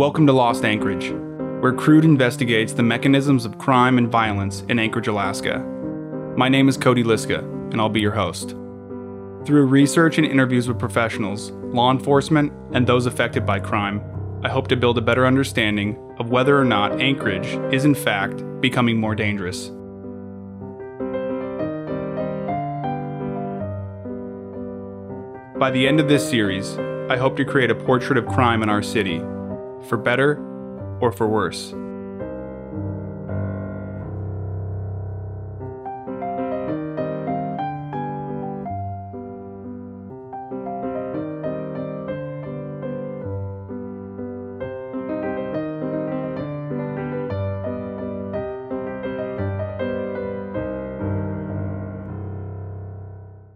Welcome to Lost Anchorage, where Crude investigates the mechanisms of crime and violence in Anchorage, Alaska. My name is Cody Liska, and I'll be your host. Through research and interviews with professionals, law enforcement, and those affected by crime, I hope to build a better understanding of whether or not Anchorage is in fact becoming more dangerous. By the end of this series, I hope to create a portrait of crime in our city, for better or for worse.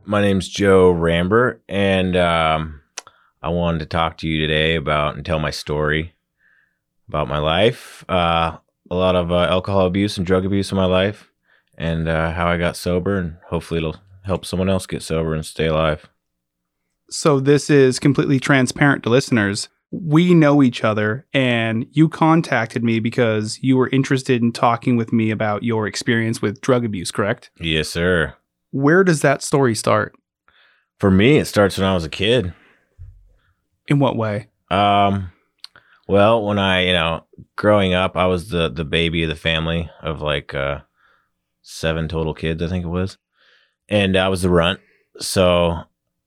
My name's Joe Rambert, and um, I wanted to talk to you today about and tell my story about my life. Uh, a lot of uh, alcohol abuse and drug abuse in my life, and uh, how I got sober, and hopefully it'll help someone else get sober and stay alive. So, this is completely transparent to listeners. We know each other, and you contacted me because you were interested in talking with me about your experience with drug abuse, correct? Yes, sir. Where does that story start? For me, it starts when I was a kid. In what way? Um, well, when I, you know, growing up, I was the the baby of the family of like uh seven total kids, I think it was. And I was the runt. So,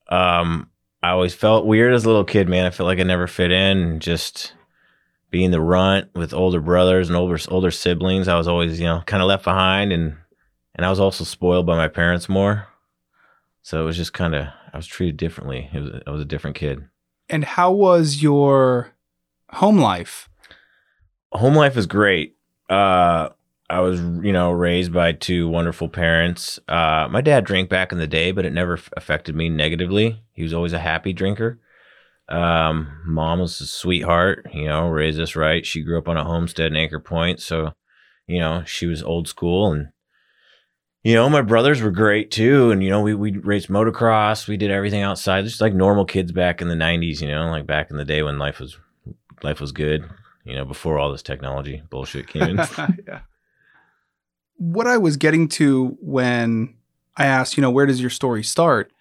um I always felt weird as a little kid, man. I felt like I never fit in just being the runt with older brothers and older older siblings, I was always, you know, kind of left behind and and I was also spoiled by my parents more. So it was just kind of I was treated differently. It was I was a different kid. And how was your home life? Home life is great. Uh I was, you know, raised by two wonderful parents. Uh my dad drank back in the day, but it never f- affected me negatively. He was always a happy drinker. Um mom was a sweetheart, you know, raised us right. She grew up on a homestead in Anchor Point, so you know, she was old school and you know, my brothers were great too. And, you know, we, we raced motocross. We did everything outside, just like normal kids back in the 90s, you know, like back in the day when life was life was good, you know, before all this technology bullshit came in. yeah. What I was getting to when I asked, you know, where does your story start?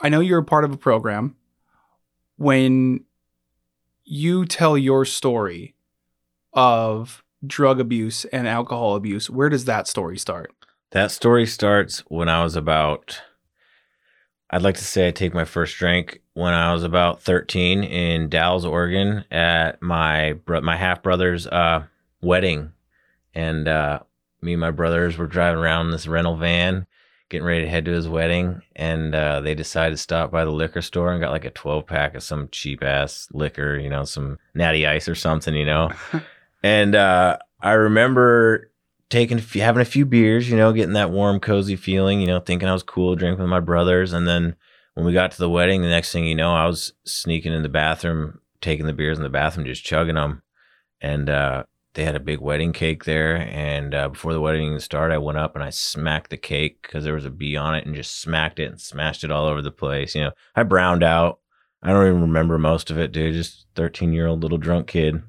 I know you're a part of a program. When you tell your story of drug abuse and alcohol abuse, where does that story start? That story starts when I was about, I'd like to say I take my first drink when I was about 13 in Dalles, Oregon at my bro- my half brother's uh, wedding. And uh, me and my brothers were driving around in this rental van, getting ready to head to his wedding. And uh, they decided to stop by the liquor store and got like a 12 pack of some cheap ass liquor, you know, some natty ice or something, you know. and uh, I remember taking having a few beers, you know, getting that warm, cozy feeling, you know, thinking I was cool, drinking with my brothers, and then when we got to the wedding, the next thing you know, I was sneaking in the bathroom, taking the beers in the bathroom, just chugging them, and uh, they had a big wedding cake there. And uh, before the wedding started, I went up and I smacked the cake because there was a bee on it, and just smacked it and smashed it all over the place. You know, I browned out. I don't even remember most of it, dude. Just thirteen year old little drunk kid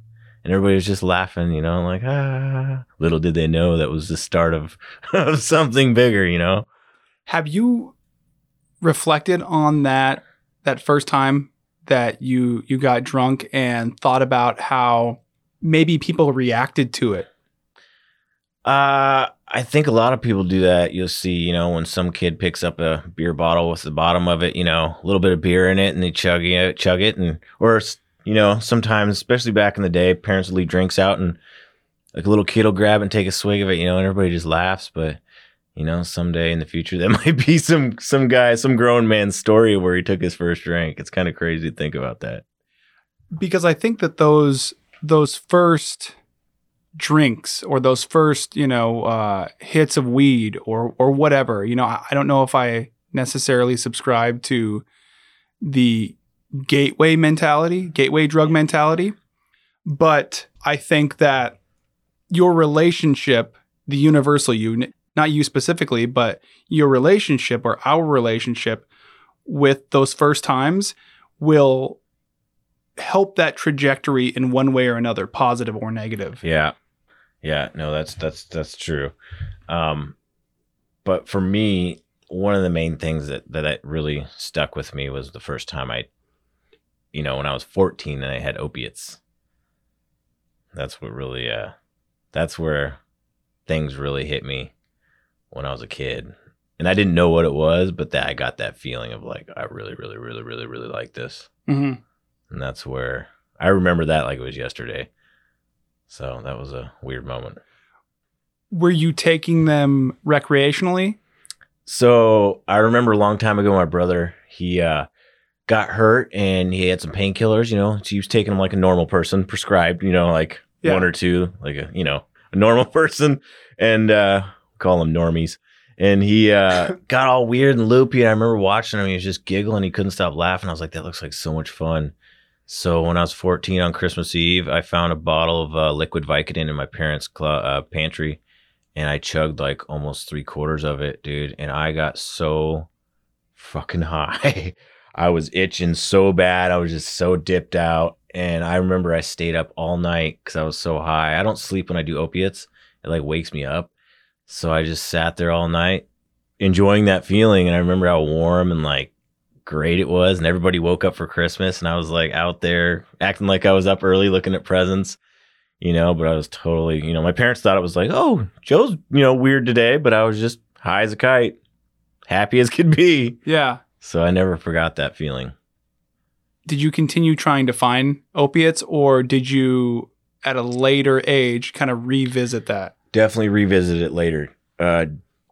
and everybody was just laughing, you know, like ah. Little did they know that was the start of, of something bigger, you know. Have you reflected on that that first time that you you got drunk and thought about how maybe people reacted to it? Uh, I think a lot of people do that. You'll see, you know, when some kid picks up a beer bottle with the bottom of it, you know, a little bit of beer in it, and they chug it, chug it, and or you know, sometimes, especially back in the day, parents would leave drinks out and like a little kid will grab and take a swig of it, you know, and everybody just laughs. But, you know, someday in the future, that might be some, some guy, some grown man's story where he took his first drink. It's kind of crazy to think about that. Because I think that those, those first drinks or those first, you know, uh, hits of weed or, or whatever, you know, I, I don't know if I necessarily subscribe to the gateway mentality, gateway drug mentality. But I think that your relationship, the universal you, not you specifically, but your relationship or our relationship with those first times will help that trajectory in one way or another, positive or negative. Yeah. Yeah, no, that's that's that's true. Um but for me, one of the main things that that really stuck with me was the first time I you know, when I was 14 and I had opiates. That's what really uh that's where things really hit me when I was a kid. And I didn't know what it was, but that I got that feeling of like I really really really really really like this. Mm-hmm. And that's where I remember that like it was yesterday. So that was a weird moment. Were you taking them recreationally? So I remember a long time ago, my brother, he uh, got hurt and he had some painkillers, you know, so he was taking them like a normal person prescribed, you know, like Yeah. one or two, like a, you know, a normal person and uh, call them normies. And he uh, got all weird and loopy. And I remember watching him. He was just giggling. He couldn't stop laughing. I was like, that looks like so much fun. So when I was 14 on Christmas Eve, I found a bottle of uh, liquid Vicodin in my parents' cl- uh, pantry, and I chugged like almost three quarters of it, dude. And I got so fucking high. I was itching so bad. I was just so dipped out. And I remember I stayed up all night because I was so high. I don't sleep when I do opiates. It like wakes me up. So I just sat there all night enjoying that feeling. And I remember how warm and like great it was. And everybody woke up for Christmas. And I was like out there acting like I was up early looking at presents, you know, but I was totally, you know, my parents thought it was like, oh, Joe's, you know, weird today. But I was just high as a kite, happy as could be. Yeah. So I never forgot that feeling. Did you continue trying to find opiates or did you at a later age kind of revisit that? definitely revisit it later. Uh,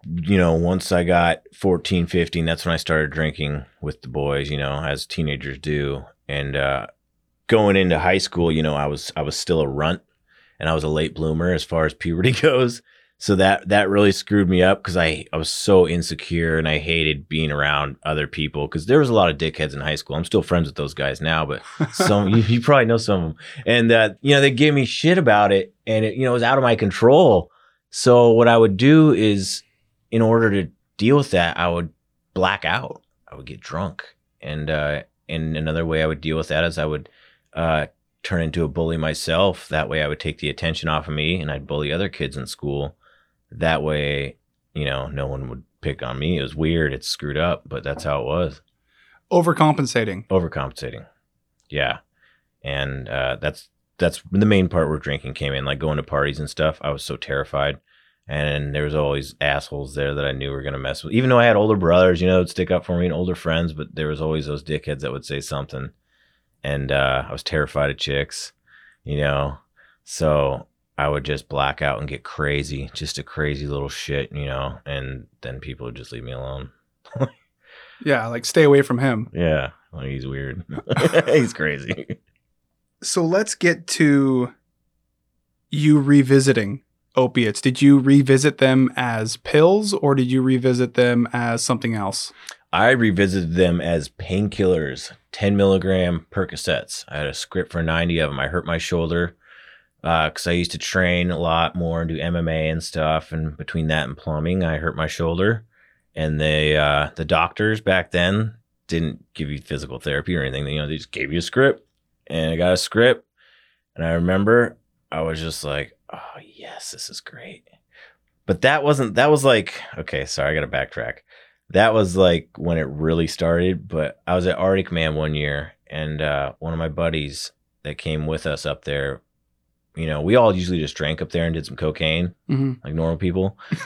you know, once I got 14, 15, that's when I started drinking with the boys, you know, as teenagers do. And uh, going into high school, you know, I was I was still a runt and I was a late bloomer as far as puberty goes. So that that really screwed me up because I, I was so insecure and I hated being around other people because there was a lot of dickheads in high school. I'm still friends with those guys now, but some you, you probably know some of them. And uh, you know, they gave me shit about it and it, you know, it was out of my control. So what I would do is in order to deal with that, I would black out. I would get drunk. And uh and another way I would deal with that is I would uh turn into a bully myself. That way I would take the attention off of me and I'd bully other kids in school. That way, you know, no one would pick on me. It was weird. It's screwed up, but that's how it was Overcompensating. overcompensating. Yeah, and uh, that's that's the main part where drinking came in, like going to parties and stuff. I was so terrified, and there was always assholes there that I knew were gonna mess with. Even though I had older brothers, you know, would stick up for me and older friends, but there was always those dickheads that would say something, and uh, I was terrified of chicks, you know. So I would just black out and get crazy, just a crazy little shit, you know, and then people would just leave me alone. Yeah, like stay away from him. Yeah, like he's weird. he's crazy. So let's get to you revisiting opiates. Did you revisit them as pills or did you revisit them as something else? I revisited them as painkillers, 10 milligram Percocets. I had a script for 90 of them. I hurt my shoulder because I used to train a lot more and do MMA and stuff. And between that and plumbing, I hurt my shoulder. And they, uh, the doctors back then didn't give you physical therapy or anything. You know, they just gave you a script. And I got a script. And I remember I was just like, oh, yes, this is great. But that wasn't, that was like, okay, sorry, I got to backtrack that was like when it really started. But I was at Arctic Man one year, and uh, one of my buddies that came with us up there, you know, we all usually just drank up there and did some cocaine hmm like normal people.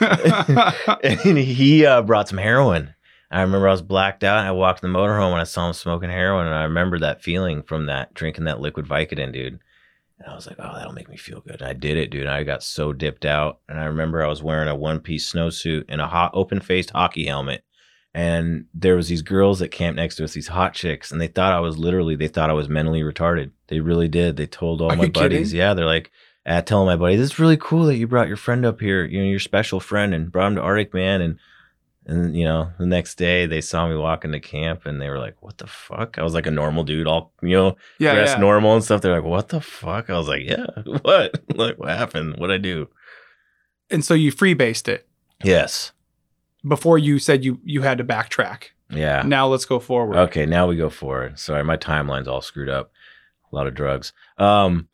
and he uh, brought some heroin. I remember I was blacked out. And I walked in the motorhome and I saw him smoking heroin, and I remember that feeling from that drinking that liquid Vicodin, dude. And I was like, oh, that'll make me feel good. And I did it, dude. I got so dipped out, and I remember I was wearing a one piece snowsuit and a hot open faced hockey helmet. And there was these girls that camped next to us, these hot chicks, and they thought I was literally, they thought I was mentally retarded. They really did. They told all Are my buddies, kidding? yeah, they're like, uh, telling my buddy, "This is really cool that you brought your friend up here, you know, your special friend, and brought him to Arctic Man." And and you know, the next day they saw me walk into camp, and they were like, "What the fuck?" I was like a normal dude, all you know, yeah, dressed yeah. normal and stuff. They're like, "What the fuck?" I was like, "Yeah, what? like, what happened? What'd I do?" and so you freebased it Yes, before you said you you had to backtrack. yeah. Now let's go forward. Okay, now we go forward. Sorry, my timeline's all screwed up. A lot of drugs. Um,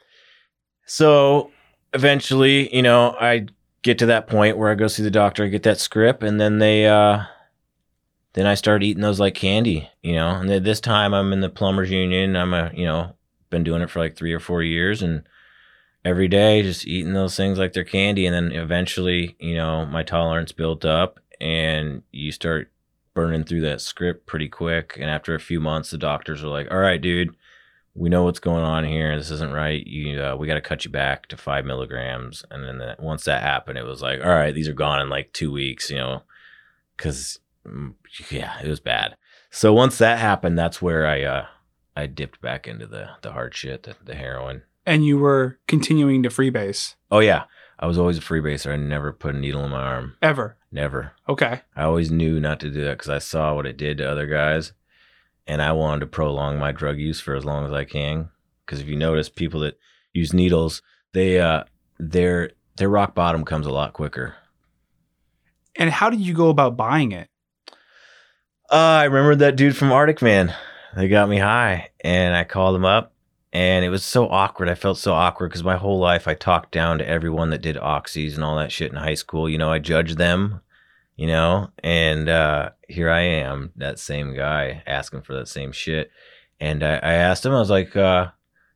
so eventually, you know, I get to that point where I go see the doctor, I get that script, and then they, uh, then I start eating those like candy, you know. And then this time I'm in the plumbers union. I'm a, you know, been doing it for like three or four years, and every day just eating those things like they're candy. And then eventually, you know, my tolerance built up, and you start burning through that script pretty quick. And after a few months, the doctors are like, "All right, dude." We know what's going on here. This isn't right. You, uh, we got to cut you back to five milligrams. And then the, once that happened, it was like, all right, these are gone in like two weeks, you know, because mm, yeah, it was bad. So once that happened, that's where I, uh, I dipped back into the the hard shit, the, the heroin. And you were continuing to freebase Oh yeah, I was always a freebaser. I never put a needle in my arm. ever. Never. Okay. I always knew not to do that because I saw what it did to other guys, and I wanted to prolong my drug use for as long as I can. Because if you notice, people that use needles, they uh, their their rock bottom comes a lot quicker. And how did you go about buying it? Uh, I remember that dude from Arctic Man. They got me high, and I called him up, and it was so awkward. I felt so awkward because my whole life I talked down to everyone that did oxys and all that shit in high school. You know, I judged them, you know, and uh, here I am, that same guy asking for that same shit. And I, I asked him, I was like, uh,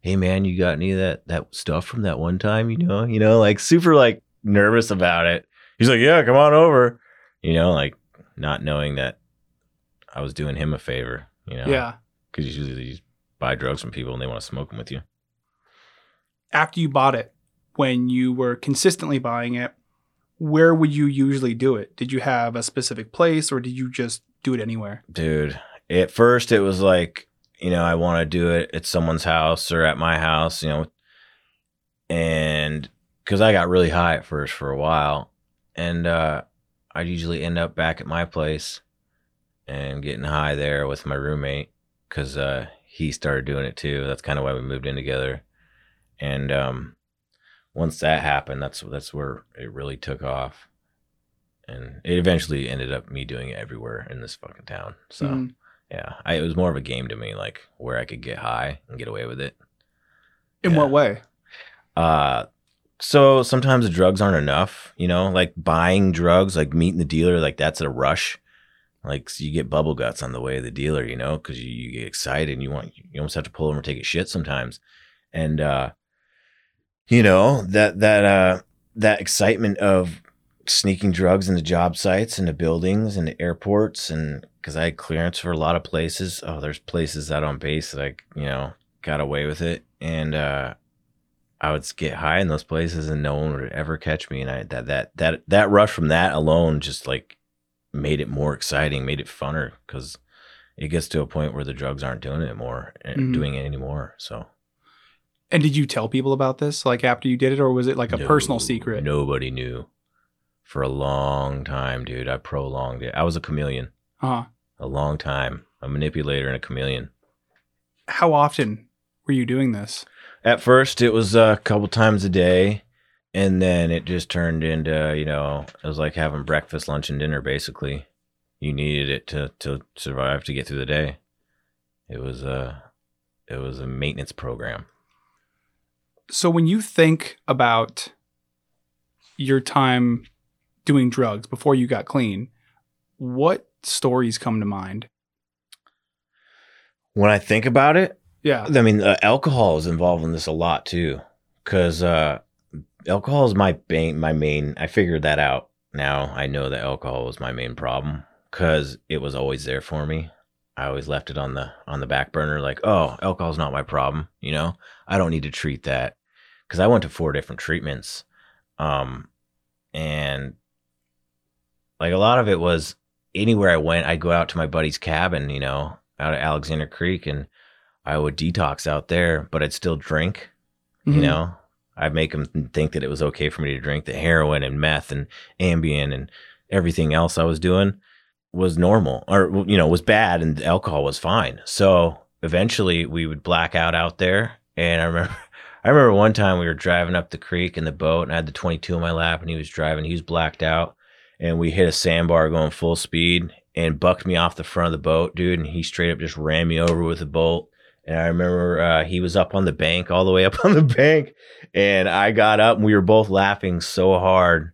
"Hey man, you got any of that that stuff from that one time? You know, you know, like super like nervous about it." He's like, "Yeah, come on over," you know, like not knowing that I was doing him a favor, you know, Yeah. because usually you buy drugs from people and they want to smoke them with you. After you bought it, when you were consistently buying it, where would you usually do it? Did you have a specific place or did you just do it anywhere? Dude, at first it was like, you know, I want to do it at someone's house or at my house, you know, and because I got really high at first for a while, and uh, I'd usually end up back at my place and getting high there with my roommate because uh, he started doing it too. That's kind of why we moved in together, and um, once that happened, that's that's where it really took off. And it eventually ended up me doing it everywhere in this fucking town. So Mhm. yeah, I, it was more of a game to me, like where I could get high and get away with it. In Yeah. what way? Uh, so sometimes the drugs aren't enough, you know, like buying drugs, like meeting the dealer, like that's a rush. Like so you get bubble guts on the way to the dealer, you know, because you, you get excited and you want you almost have to pull over and take a shit sometimes, and uh, you know that that uh that excitement of sneaking drugs into job sites, into buildings, into airports, and because I had clearance for a lot of places. Oh, there's places out on base that I you know got away with it, and uh, I would get high in those places, and no one would ever catch me. And I that that that that rush from that alone just like made it more exciting, made it funner because it gets to a point where the drugs aren't doing it more, Mhm. doing it anymore. So And did you tell people about this like after you did it or was it like a No- personal secret? Nobody knew for a long time, dude. I prolonged it. I was a chameleon Uh-huh. a long time, a manipulator and a chameleon. How often were you doing this? At first, it was a couple times a day, and then it just turned into you know it was like having breakfast, lunch, and dinner. Basically, you needed it to to survive to get through the day. It was a it was a maintenance program. So when you think about your time doing drugs before you got clean, what stories come to mind? When I think about it, Yeah. I mean, uh, alcohol is involved in this a lot too, because uh, alcohol is my main. My main. I figured that out now. I know that alcohol was my main problem because it was always there for me. I always left it on the on the back burner, like, oh, alcohol's not my problem. You know, I don't need to treat that because I went to four different treatments, um, and like a lot of it was anywhere I went, I'd go out to my buddy's cabin, you know, out at Alexander Creek, and I would detox out there, but I'd still drink. You Mhm. know, I'd make them think that it was okay for me to drink the heroin and meth and Ambien and everything else I was doing was normal or you know was bad and alcohol was fine. So eventually we would black out out there, and I remember. I remember one time we were driving up the creek in the boat, and I had the 22 in my lap, and he was driving. He was blacked out, and we hit a sandbar going full speed, and bucked me off the front of the boat, dude. And he straight up just ran me over with a bolt, And I remember uh, he was up on the bank, all the way up on the bank. And I got up and we were both laughing so hard,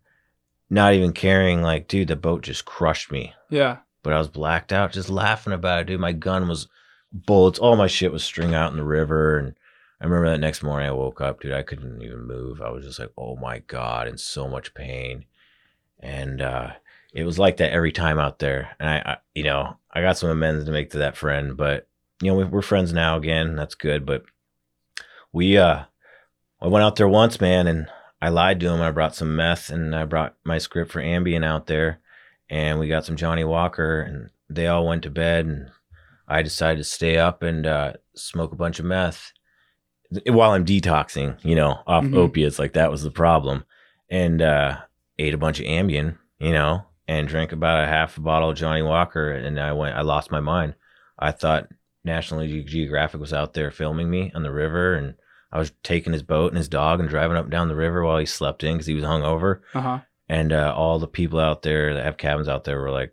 not even caring. Like, dude, the boat just crushed me. Yeah. But I was blacked out, just laughing about it, dude. My gun was bullets. All my shit was string out in the river. And I remember that next morning I woke up, dude. I couldn't even move. I was just like, oh my God, in so much pain. And uh, it was like that every time out there. And I, I, you know, I got some amends to make to that friend, but you know, we, we're friends now again. That's good. But we, uh, I went out there once, man, and I lied to him. I brought some meth and I brought my script for Ambien out there, and we got some Johnnie Walker, and they all went to bed, and I decided to stay up and uh, smoke a bunch of meth while I'm detoxing, you know, off Mhm. opiates. Like that was the problem, and uh, ate a bunch of Ambien, you know, and drank about a half a bottle of Johnnie Walker, and I went. I lost my mind. I thought National Ge- Geographic was out there filming me on the river, and I was taking his boat and his dog and driving up and down the river while he slept in because he was hungover. Uh huh. And uh, all the people out there that have cabins out there were like,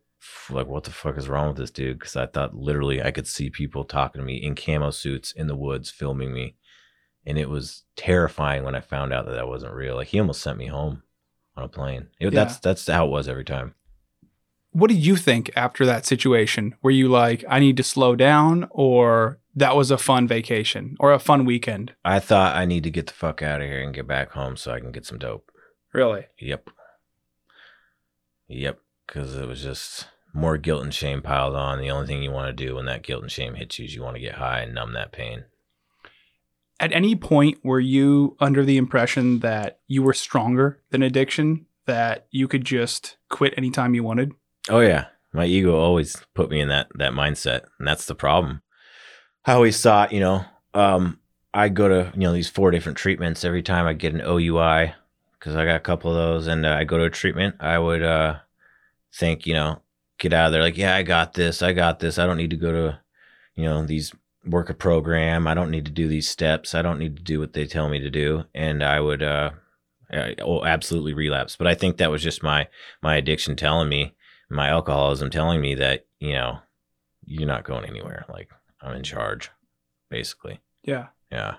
like, what the fuck is wrong with this dude? Because I thought literally I could see people talking to me in camo suits in the woods, filming me, and it was terrifying when I found out that that wasn't real. Like he almost sent me home on a plane. It, Yeah. That's that's how it was every time. What did you think after that situation? Were you like, I need to slow down, or that was a fun vacation or a fun weekend? I thought I need to get the fuck out of here and get back home so I can get some dope. Really? Yep. Yep. Because it was just more guilt and shame piled on. The only thing you want to do when that guilt and shame hits you is you want to get high and numb that pain. At any point, were you under the impression that you were stronger than addiction, that you could just quit anytime you wanted? Oh yeah, my ego always put me in that that mindset, and that's the problem. I always thought, you know, um, I go to you know these four different treatments every time I get an OUI because I got a couple of those, and uh, I go to a treatment. I would uh, think, you know, get out of there like, yeah, I got this, I got this. I don't need to go to, you know, these work a program. I don't need to do these steps. I don't need to do what they tell me to do, and I would uh, I- oh, absolutely relapse. But I think that was just my my addiction telling me my alcoholism telling me that you know you're not going anywhere like i'm in charge basically Yeah. yeah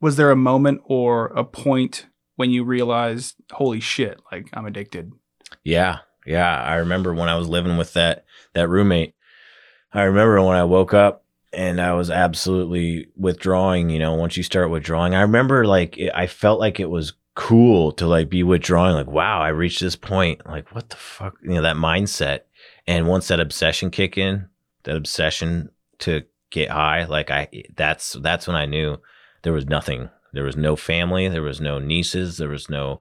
Was there a moment or a point when you realized, holy shit, like I'm addicted? yeah yeah i remember when i was living with that that roommate i remember when i woke up and i was absolutely withdrawing you know once you start withdrawing i remember like it, i felt like it was cool to like be withdrawing like wow i reached this point like what the fuck you know that mindset. And once that obsession kick in that obsession to get high like i that's that's when i knew there was nothing. There was no family there was no nieces there was no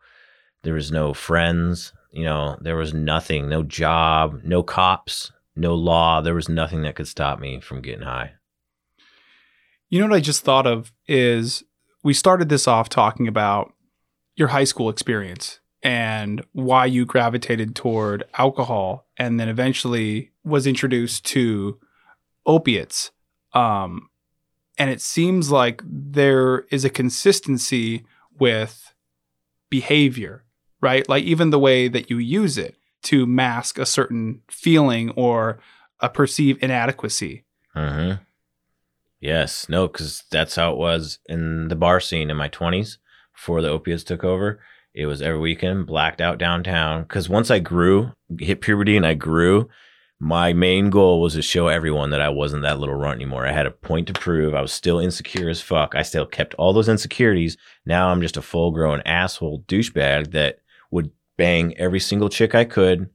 there was no friends you know there was nothing no job no cops no law there was nothing that could stop me from getting high You know what I just thought of is we started this off talking about your high school experience and why you gravitated toward alcohol and then eventually was introduced to opiates. Um, and it seems like there is a consistency with behavior, right? Like even the way that you use it to mask a certain feeling or a perceived inadequacy. Mm-hmm. Yes, no, because that's how it was in the bar scene in my twenties before the opiates took over. It was every weekend, blacked out downtown. Because once I grew, hit puberty, and I grew, my main goal was to show everyone that I wasn't that little runt anymore. I had a point to prove. I was still insecure as fuck. I still kept all those insecurities. Now I'm just a full grown asshole douchebag that would bang every single chick I could,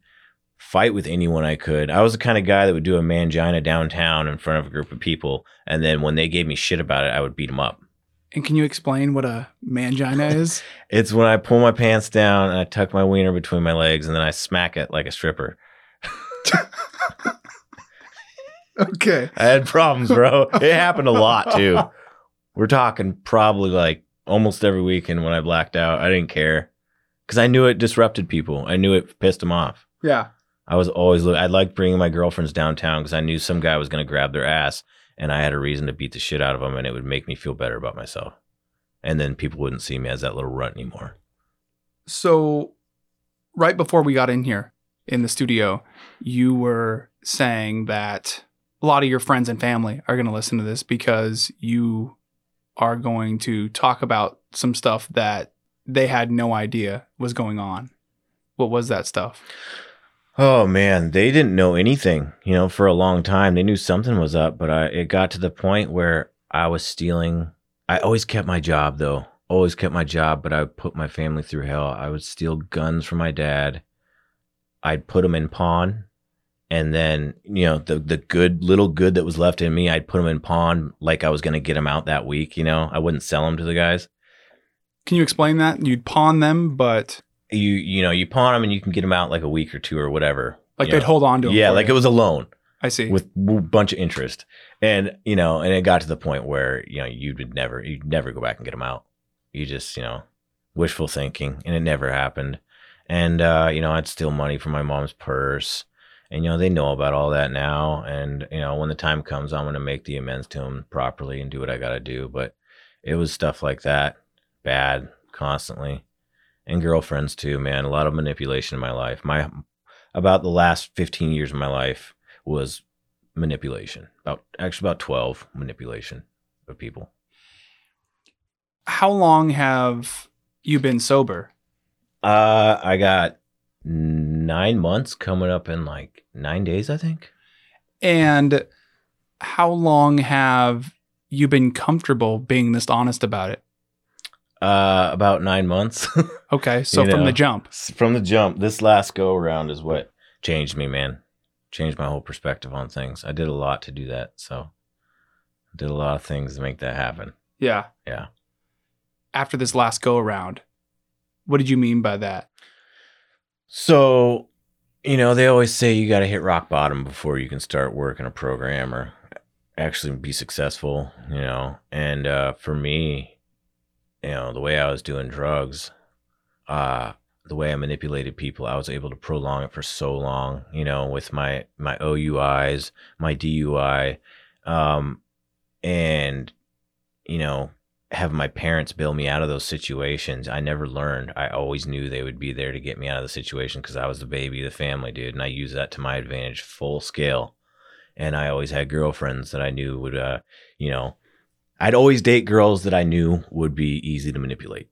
fight with anyone I could. I was the kind of guy that would do a mangina downtown in front of a group of people, and then when they gave me shit about it, I would beat them up. And can you explain what a mangina is? It's when I pull my pants down and I tuck my wiener between my legs, and then I smack it like a stripper. okay. I had problems, bro. it happened a lot too. We're talking probably like almost every weekend when I blacked out. I didn't care because I knew it disrupted people. I knew it pissed them off. Yeah. I was always I liked bringing my girlfriends downtown because I knew some guy was going to grab their ass, and I had a reason to beat the shit out of them, and it would make me feel better about myself. And then people wouldn't see me as that little runt anymore. So, right before we got in here in the studio, you were saying that a lot of your friends and family are going to listen to this because you are going to talk about some stuff that they had no idea what was going on. What was that stuff? Oh man, they didn't know anything, you know, for a long time. They knew something was up, but I, it got to the point where I was stealing. I always kept my job though. Always kept my job, but I put my family through hell. I would steal guns from my dad. I'd put them in pawn and then you know the the good little good that was left in me i'd put them in pawn like i was going to get them out that week you know i wouldn't sell them to the guys Can you explain that? You'd pawn them, but you you know you pawn them and you can get them out like a week or two or whatever like they'd know. hold on to them. yeah like you. it was a loan I see. with a bunch of interest and you know and it got to the point where you know you would never you'd never go back and get them out you just you know wishful thinking and it never happened and uh you know i'd steal money from my mom's purse and you know they know about all that now and you know when the time comes i'm going to make the amends to them properly and do what i got to do but it was stuff like that bad constantly. And girlfriends too man a lot of manipulation in my life. My about the last 15 years of my life was manipulation. About actually about 12 manipulation of people. How long have you been sober? uh i got nine months coming up in like nine days i think. And how long have you been comfortable being this honest about it? Uh about nine months Okay, so You from know. the jump. from the jump this last go around is what changed me man changed my whole perspective on things i did a lot to do that so I did a lot of things to make that happen Yeah. Yeah. After this last go around, what did you mean by that? So, you know, they always say you got to hit rock bottom before you can start working a program or actually be successful, you know. And uh, for me, you know, the way I was doing drugs, uh, the way I manipulated people, I was able to prolong it for so long, you know, with my my OUIs, my DUI, um, and you know, have my parents bail me out of those situations. I never learned. I always knew they would be there to get me out of the situation because I was the baby of the family, dude, and I used that to my advantage full scale. And I always had girlfriends that I knew would, uh, you know, I'd always date girls that I knew would be easy to manipulate.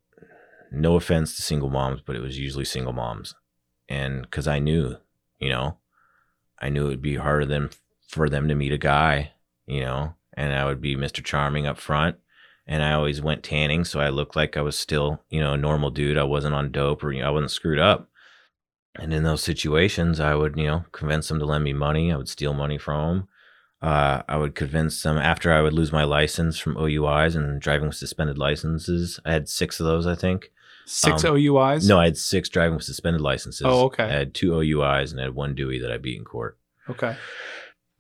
No offense to single moms, but it was usually single moms, and because I knew, you know, I knew it would be harder than for them to meet a guy, you know, and I would be Mr. Charming up front and I always went tanning, so I looked like I was still, you know, a normal dude. I wasn't on dope or you know, I wasn't screwed up. And in those situations, I would, you know, convince them to lend me money. I would steal money from them. Uh, I would convince them after I would lose my license from OUIs and driving with suspended licenses. I had six of those, I think. Six Um, OUIs? No, I had six driving with suspended licenses. Oh, okay. I had two OUIs and I had one Dewey that I beat in court. Okay.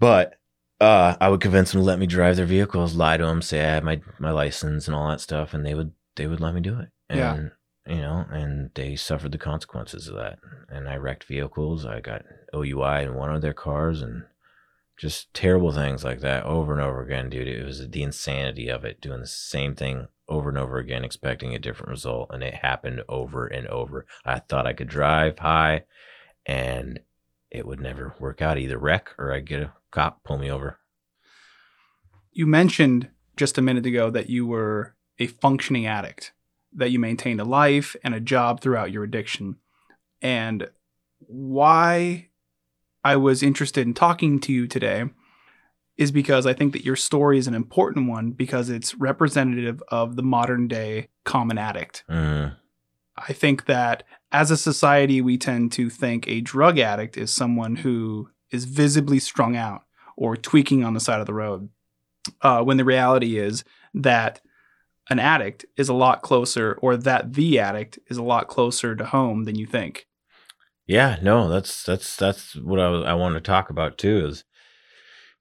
But uh, I would convince them to let me drive their vehicles, lie to them, say I had my my license and all that stuff, and they would they would let me do it. And, Yeah. You know, and they suffered the consequences of that. And I wrecked vehicles. I got OUI in one of their cars, and just terrible things like that over and over again, dude. It was the insanity of it, doing the same thing over and over again, expecting a different result, and it happened over and over. I thought I could drive high, and it would never work out. Either wreck or I'd get a cop pull me over. You mentioned just a minute ago that you were a functioning addict, that you maintained a life and a job throughout your addiction. And why I was interested in talking to you today is because I think that your story is an important one because it's representative of the modern day common addict. Mm, I think that as a society, we tend to think a drug addict is someone who is visibly strung out or tweaking on the side of the road, uh, when the reality is that an addict is a lot closer, or that the addict is a lot closer to home than you think. Yeah, no, that's that's that's what I I wanted to talk about too. Is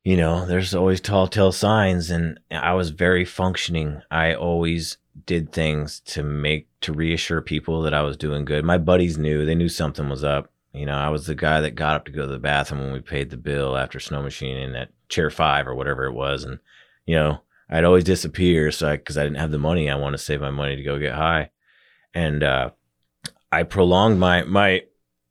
you know, there's always tall tale signs, and I was very functioning. I always did things to make to reassure people that I was doing good. My buddies knew; they knew something was up. You know, I was the guy that got up to go to the bathroom when we paid the bill after snow machining at chair five or whatever it was, and you know, I'd always disappear. So, I because I, didn't have the money, I want to save my money to go get high, and uh, I prolonged my my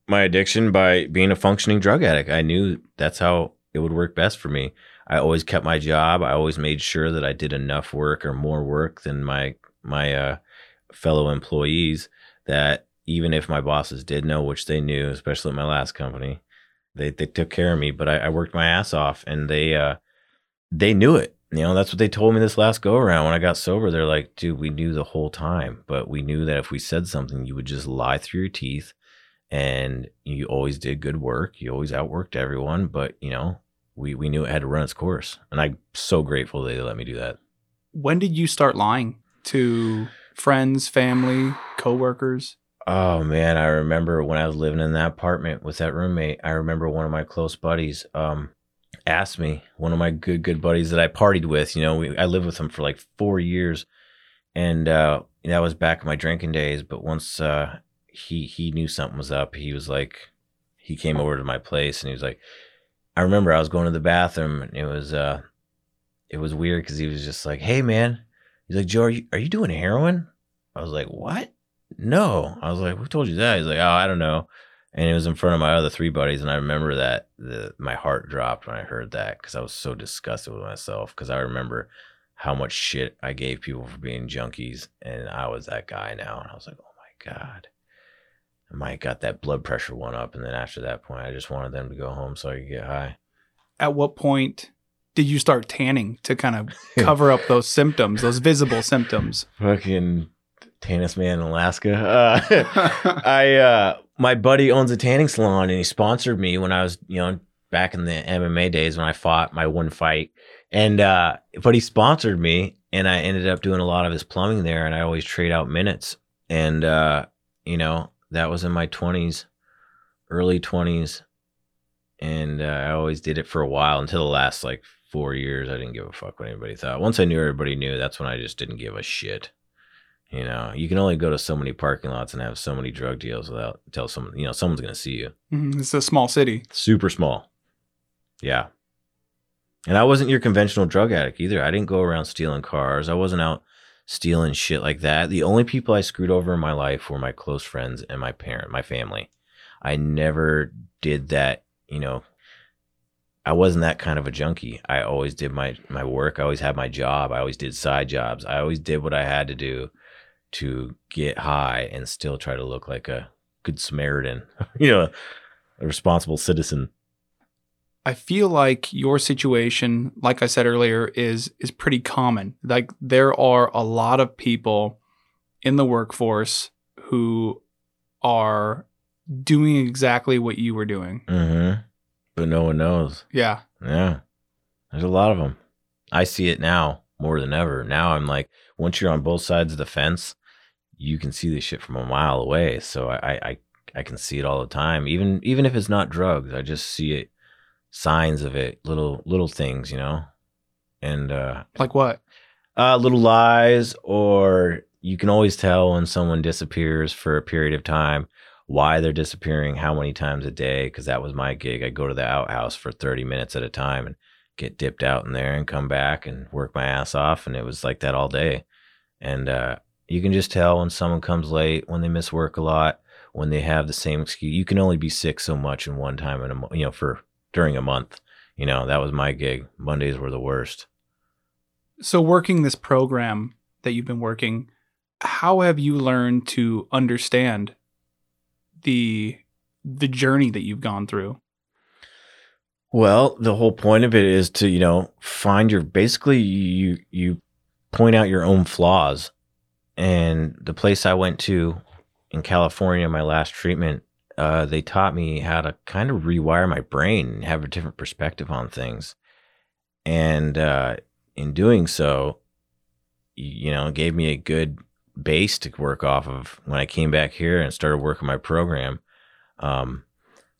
my addiction by being a functioning drug addict. I knew that's how it would work best for me. I always kept my job. I always made sure that I did enough work or more work than my my uh, fellow employees. That even if my bosses did know, which they knew, especially at my last company, they they took care of me. But I, I worked my ass off, and they uh, they knew it. You know, that's what they told me this last go around when I got sober. They're like, dude, we knew the whole time, but we knew that if we said something, you would just lie through your teeth. And you always did good work. You always outworked everyone, but you know, we, we knew it had to run its course. And I'm so grateful they let me do that. When did you start lying to friends, family, coworkers? Oh man, I remember when I was living in that apartment with that roommate. I remember one of my close buddies. Um, asked me, one of my good good buddies that I partied with. You know, we, I lived with him for like four years, and uh, that was back in my drinking days. But once uh, he he knew something was up, he was like, he came over to my place and he was like, I remember I was going to the bathroom and it was uh, it was weird because he was just like, hey man, he's like, Joe, are you, are you doing heroin? I was like, what? No. I was like, who told you that? He's like, oh, I don't know and it was in front of my other three buddies and i remember that the, my heart dropped when i heard that because i was so disgusted with myself because i remember how much shit i gave people for being junkies and i was that guy now and i was like oh my god i might got that blood pressure one up and then after that point i just wanted them to go home so i could get high at what point did you start tanning to kind of cover up those symptoms those visible symptoms fucking Tannis man in Alaska. Uh, I uh, my buddy owns a tanning salon and he sponsored me when I was, you know, back in the MMA days when I fought my one fight. And uh but he sponsored me and I ended up doing a lot of his plumbing there and I always trade out minutes. And uh, you know, that was in my 20s, early 20s. And uh, I always did it for a while until the last like 4 years. I didn't give a fuck what anybody thought. Once I knew everybody knew, that's when I just didn't give a shit. You know, you can only go to so many parking lots and have so many drug deals without tell someone, you know, someone's going to see you. Mm-hmm. It's a small city. Super small. Yeah. And I wasn't your conventional drug addict either. I didn't go around stealing cars. I wasn't out stealing shit like that. The only people I screwed over in my life were my close friends and my parent, my family. I never did that, you know, I wasn't that kind of a junkie. I always did my my work. I always had my job. I always did side jobs. I always did what I had to do to get high and still try to look like a good Samaritan, you know, a responsible citizen. I feel like your situation, like I said earlier, is is pretty common. Like there are a lot of people in the workforce who are doing exactly what you were doing. Mm-hmm. But no one knows. Yeah. Yeah. There's a lot of them. I see it now more than ever. Now I'm like, once you're on both sides of the fence, you can see this shit from a mile away. So I, I, I can see it all the time. Even, even if it's not drugs, I just see it, signs of it, little, little things, you know? And, uh, like what? Uh, little lies, or you can always tell when someone disappears for a period of time, why they're disappearing, how many times a day. Cause that was my gig. I go to the outhouse for 30 minutes at a time and get dipped out in there and come back and work my ass off. And it was like that all day. And, uh, you can just tell when someone comes late, when they miss work a lot, when they have the same excuse. You can only be sick so much in one time in a you know for during a month. You know that was my gig. Mondays were the worst. So working this program that you've been working, how have you learned to understand the the journey that you've gone through? Well, the whole point of it is to, you know, find your basically you you point out your own flaws and the place I went to in California, my last treatment, uh, they taught me how to kind of rewire my brain and have a different perspective on things. And uh, in doing so, you know, gave me a good base to work off of when I came back here and started working my program. Um,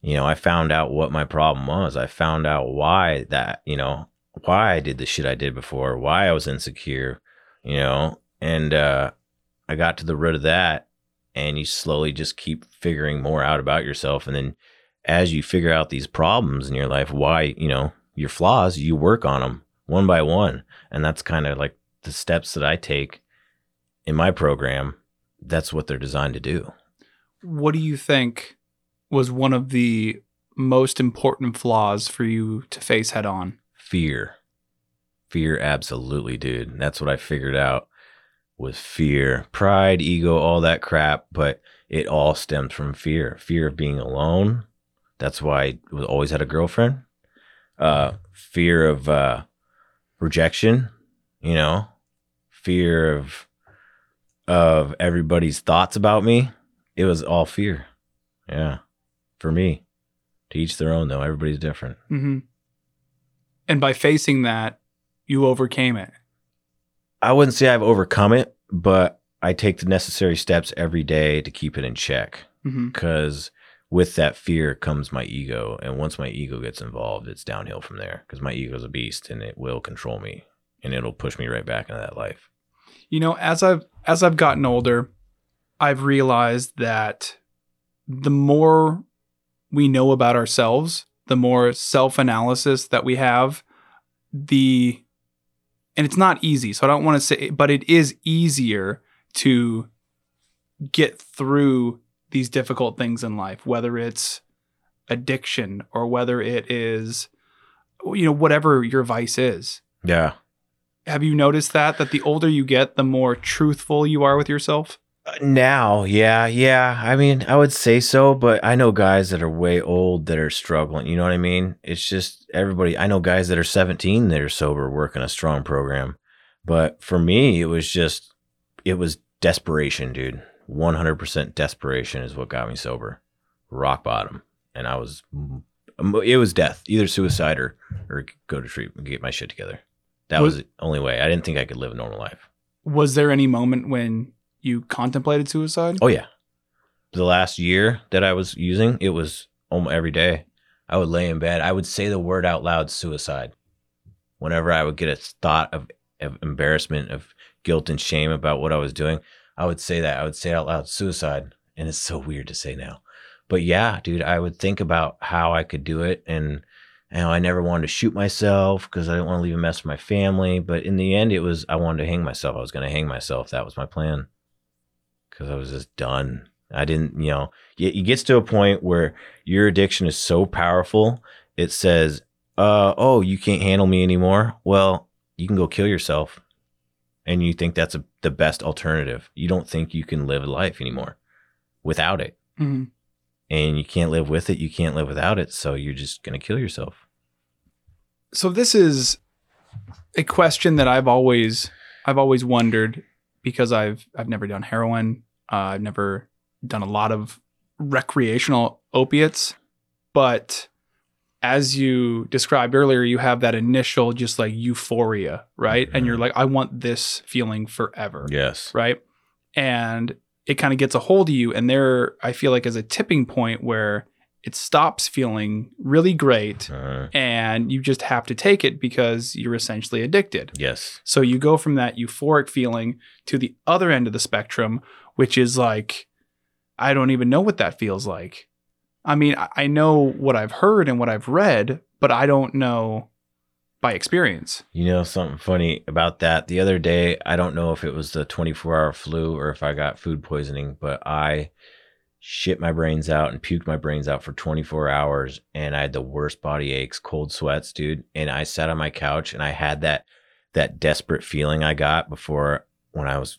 you know, I found out what my problem was. I found out why that, you know, why I did the shit I did before, why I was insecure, you know, and uh, I got to the root of that and you slowly just keep figuring more out about yourself. And then as you figure out these problems in your life, why, you know, your flaws, you work on them one by one. And that's kind of like the steps that I take in my program. That's what they're designed to do. What do you think was one of the most important flaws for you to face head on? fear. Fear, absolutely, dude. That's what I figured out was fear, pride, ego, all that crap. But it all stems from fear fear of being alone. That's why I always had a girlfriend. Uh, fear of uh, rejection, you know, fear of of everybody's thoughts about me. It was all fear. Yeah, for me. To each their own, though. Everybody's different. hmm And by facing that, you overcame it. I wouldn't say I've overcome it, but I take the necessary steps every day to keep it in check. Mm-hmm. Because with that fear comes my ego, and once my ego gets involved, it's downhill from there. Because my ego's a beast, and it will control me, and it'll push me right back into that life. You know, as I've as I've gotten older, I've realized that the more we know about ourselves, the more self-analysis that we have, the and it's not easy. So I don't want to say but it is easier to get through these difficult things in life, whether it's addiction or whether it is you know whatever your vice is. Yeah. Have you noticed that that the older you get, the more truthful you are with yourself? Now, yeah, yeah. I mean, I would say so, but I know guys that are way old that are struggling. You know what I mean? It's just everybody. I know guys that are 17 that are sober, working a strong program. But for me, it was just, it was desperation, dude. 100% desperation is what got me sober. Rock bottom. And I was, it was death, either suicide or, or go to treatment, get my shit together. That Was- was the only way. I didn't think I could live a normal life. Was there any moment when you contemplated suicide? Oh yeah. The last year that I was using, it was almost every day. I would lay in bed. I would say the word out loud, suicide. Whenever I would get a thought of, of embarrassment, of guilt and shame about what I was doing, I would say that. I would say out loud, suicide. And it's so weird to say now. But yeah, dude, I would think about how I could do it. And know, I never wanted to shoot myself because I didn't want to leave a mess for my family. But in the end, it was I wanted to hang myself. I was going to hang myself. That was my plan because I was just done. I didn't, you know, it, it gets to a point where your addiction is so powerful, it says, uh, oh, you can't handle me anymore. Well, you can go kill yourself. And you think that's a, the best alternative. You don't think you can live life anymore without it. Mhm. And you can't live with it. You can't live without it. So you're just going to kill yourself. So this is a question that I've always I've always wondered because I've I've never done heroin. Uh, I've never done a lot of recreational opiates, but as you described earlier, you have that initial just like euphoria, right? And you're like, I want this feeling forever. Yes. right? And it kind of gets a hold of you. And there, I feel like, is a tipping point where it stops feeling really great Uh, and you just have to take it because you're essentially addicted. yes. So you go from that euphoric feeling to the other end of the spectrum, which is like, I don't even know what that feels like. I mean, I- know what I've heard and what I've read, but I don't know by experience. You know something funny about that? The other day, I don't know if it was the 24 hour flu or if I got food poisoning, but I shit my brains out and puked my brains out for 24 hours and I had the worst body aches, cold sweats, dude. And I sat on my couch and I had that that desperate feeling I got before when I was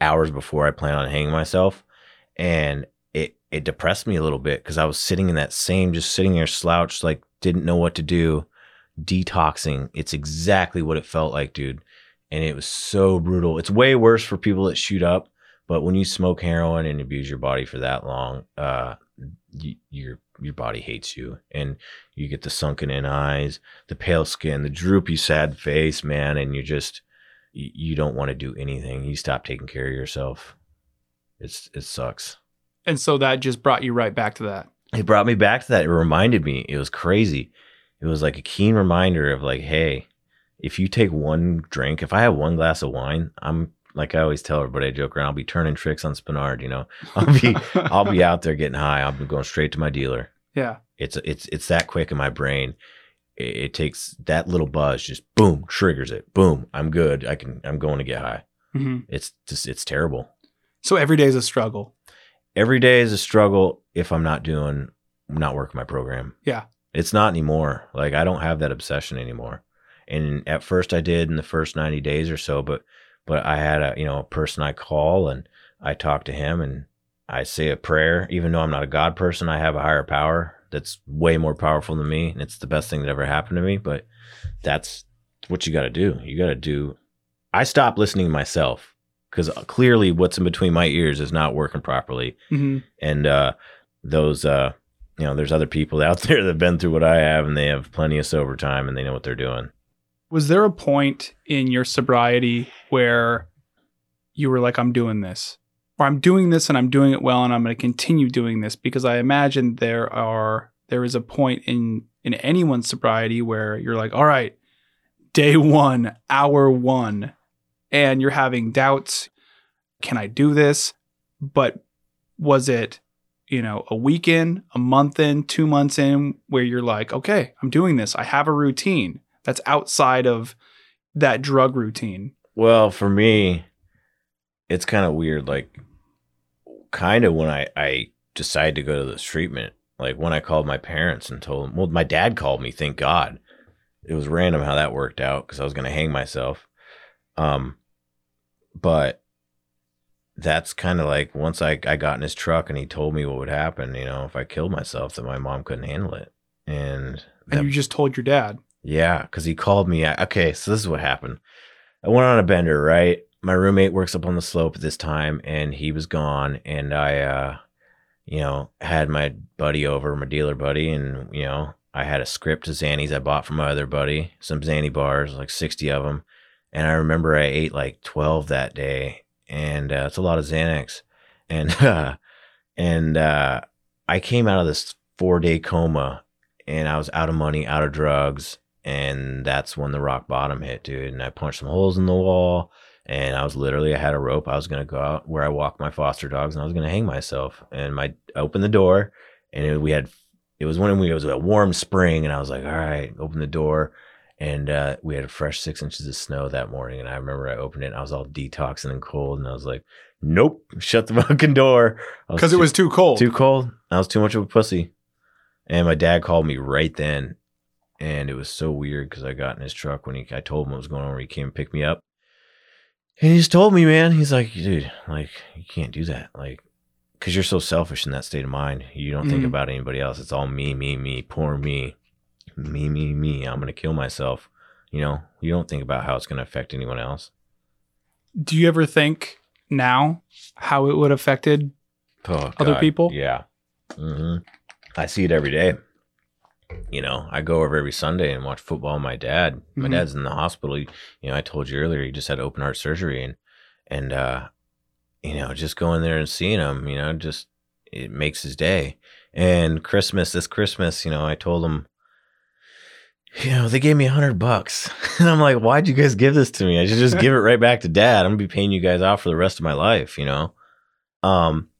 hours before I plan on hanging myself. And it it depressed me a little bit because I was sitting in that same just sitting there slouched, like didn't know what to do detoxing. It's exactly what it felt like, dude. And it was so brutal. It's way worse for people that shoot up, but when you smoke heroin and abuse your body for that long, uh, y your your body hates you, and you get the sunken in eyes, the pale skin, the droopy, sad face, man, and you just you, don't want to do anything. You stop taking care of yourself. It's it sucks. And so that just brought you right back to that. it brought me back to that. It reminded me. It was crazy. It was like a keen reminder of like, hey, if you take one drink, if I have one glass of wine, I'm like I always tell everybody, I joke around, I'll be turning tricks on Spenard. You know, I'll be I'll be out there getting high. I'll be going straight to my dealer. yeah. It's it's it's that quick in my brain. It, it takes that little buzz, just boom, triggers it. Boom, I'm good. I can. I'm going to get high. hmm It's just it's terrible. So every day is a struggle. every day is a struggle if I'm not doing, not working my program. Yeah. It's not anymore. Like I don't have that obsession anymore. And at first I did in the first 90 days or so, but but I had a, you know, a person I call and I talk to him and I say a prayer even though I'm not a god person, I have a higher power that's way more powerful than me and it's the best thing that ever happened to me, but that's what you got to do. You got to do I stopped listening to myself cuz clearly what's in between my ears is not working properly. Hmm and uh, those uh, you know there's other people out there that have been through what i have and they have plenty of sober time and they know what they're doing. Was there a point in your sobriety where you were like, I'm doing this, or I'm doing this and I'm doing it well, and I'm going to continue doing this? Because I imagine there are there is a point in in anyone's sobriety where you're like, all right, day one, hour one, and you're having doubts. Can I do this? But was it, you know, a week in, a month in, two months in, where you're like, okay, I'm doing this. I have a routine that's outside of that drug routine. well for me it's kind of weird like kind of when i i decided to go to this treatment like when i called my parents and told them well my dad called me thank god it was random how that worked out because i was going to hang myself um but that's kind of like once I, I got in his truck and he told me what would happen you know if i killed myself that my mom couldn't handle it and that And you just told your dad. Yeah, because he called me. Okay, so this is what happened. I went on a bender, right? My roommate works up on the slope at this time, and he was gone. And I, uh, you know, had my buddy over, my dealer buddy, and you know, I had a script of Xannies I bought from my other buddy, some Xanny bars, like sixty of them. And I remember I ate like twelve that day, and uh, it's a lot of Xanax. And uh, and uh, I came out of this four day coma and I was out of money, out of drugs, and that's when the rock bottom hit, dude. And I punched some holes in the wall, and I was literally I had a rope. I was gonna go out where I walk my foster dogs, and I was gonna hang myself. And my I opened the door, and it, we had it was when we it was a warm spring, and I was like, all right, open the door. And uh, we had a fresh six inches of snow that morning, and I remember I opened it. and I was all detoxing and cold, and I was like, "Nope, shut the fucking door." Because it was too cold. too cold. I was too much of a pussy. And my dad called me right then. And it was so weird because I got in his truck when he, I told him what was going on. He came and picked me up. And he just told me, man, he's like, dude, like, you can't do that. Like, because you're so selfish in that state of mind. You don't think Mhm. about anybody else. It's all me, me, me, poor me, me, me, me. I'm going to kill myself. You know, you don't think about how it's going to affect anyone else. Do you ever think now how it would have affected? Oh, Other people? Yeah. hmm I see it every day. You know, I go over every Sunday and watch football with my dad. My Mhm. dad's in the hospital. He, you know, I told you earlier he just had open heart surgery and and uh you know, just going there and seeing him, you know, just it makes his day. And Christmas, this Christmas, you know, I told him you know, they gave me a hundred bucks. And I'm like, why'd you guys give this to me? I should just give it right back to dad. I'm gonna be paying you guys off for the rest of my life, you know? Um,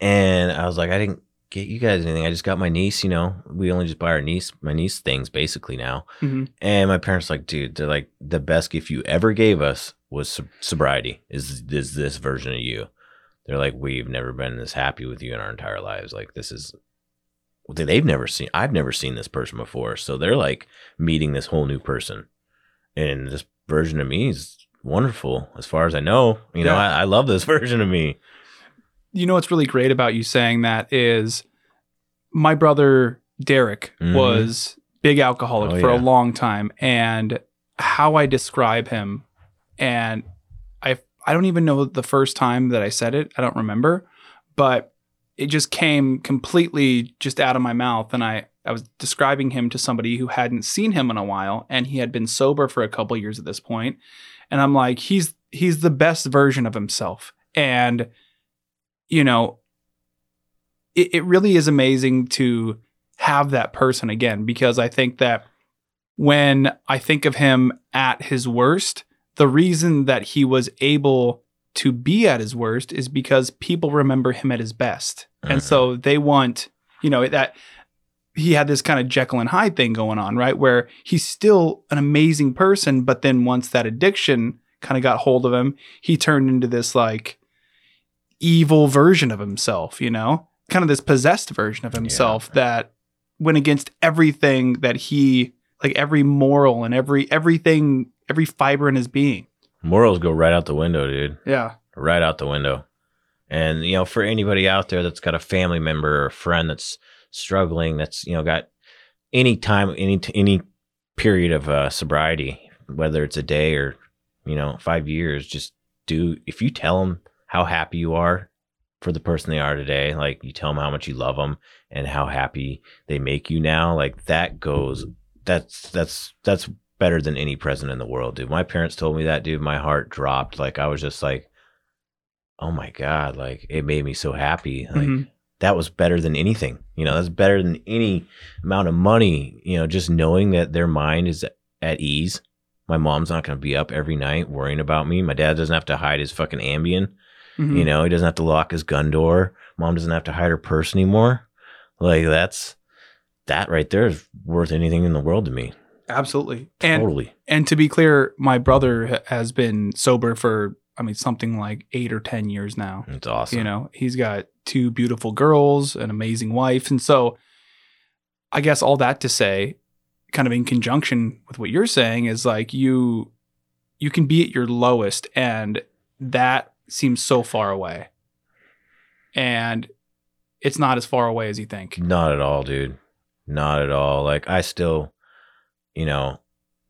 and I was like, I didn't get you guys anything. I just got my niece, you know, we only just buy our niece, my niece things basically now. Mhm. And my parents like, dude, they're like, the best gift you ever gave us was sob- sobriety. Is is this version of you? They're like, we've never been this happy with you in our entire lives. Like this is they- they've never seen. I've never seen this person before. So they're like meeting this whole new person, and this version of me is wonderful as far as I know. You know, I, I love this version of me. You know what's really great about you saying that is my brother Derek Mhm. was big alcoholic Oh, for a long time and how I describe him and I I don't even know the first time that I said it. I don't remember, but it just came completely just out of my mouth and I I was describing him to somebody who hadn't seen him in a while and he had been sober for a couple years at this point and I'm like he's he's the best version of himself and you know it, it really is amazing to have that person again because I think that when I think of him at his worst, the reason that he was able to be at his worst is because people remember him at his best. And so mm-hmm. they want, you know, that he had this kind of Jekyll and Hyde thing going on, right? Where he's still an amazing person, but then once that addiction kind of got hold of him, he turned into this like evil version of himself, you know? Kind of this possessed version of himself that went against everything that he like every moral and every everything every fiber in his being. Morals go right out the window, dude. Yeah. Right out the window. And you know, for anybody out there that's got a family member or a friend that's struggling, that's you know got any time, any any period of uh, sobriety, whether it's a day or you know five years, just do. If you tell them how happy you are for the person they are today, like you tell them how much you love them and how happy they make you now, like that goes. That's that's that's better than any present in the world, dude. My parents told me that, dude. My heart dropped. Like I was just like, oh my god, like it made me so happy. Like Mhm. that was better than anything. You know, that's better than any amount of money. You know, just knowing that their mind is at ease. My mom's not going to be up every night worrying about me. My dad doesn't have to hide his fucking Ambien. Mhm. You know, he doesn't have to lock his gun door. Mom doesn't have to hide her purse anymore. Like that's that right there is worth anything in the world to me. Absolutely. And Totally. and to be clear, my brother has been sober for I mean something like 8 or 10 years now. It's awesome. You know, he's got two beautiful girls, an amazing wife. And so I guess all that to say, kind of in conjunction with what you're saying, is like you you can be at your lowest and that seems so far away. And it's not as far away as you think. Not at all, dude. Not at all. Like I still, you know,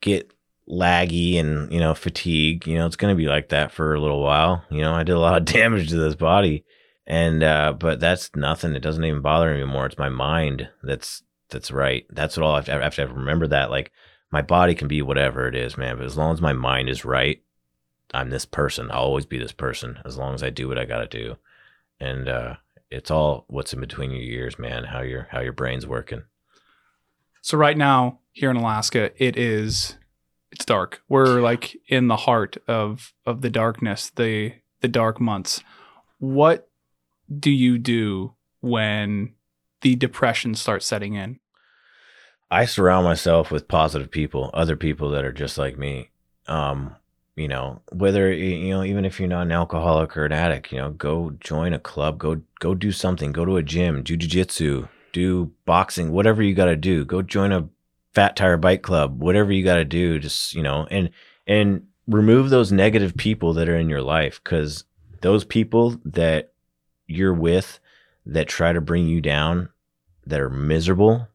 get laggy and, you know, fatigue. You know, it's gonna be like that for a little while. You know, I did a lot of damage to this body. And uh, but that's nothing. It doesn't even bother me anymore. It's my mind that's that's right. That's what all I have to, I have to remember that. Like my body can be whatever it is, man. But as long as my mind is right, I'm this person. I'll always be this person as long as I do what I gotta do. And uh it's all what's in between your ears, man. How your how your brain's working. So right now here in Alaska, it is it's dark. We're like in the heart of of the darkness, the the dark months. What do you do when the depression starts setting in? I surround myself with positive people, other people that are just like me. Um, you know, whether you know, even if you're not an alcoholic or an addict, you know, go join a club, go go do something, go to a gym, do jiu-jitsu do boxing, whatever you got to do. Go join a fat tire bike club, whatever you got to do. Just you know, and and remove those negative people that are in your life because those people that you're with that try to bring you down, that are miserable,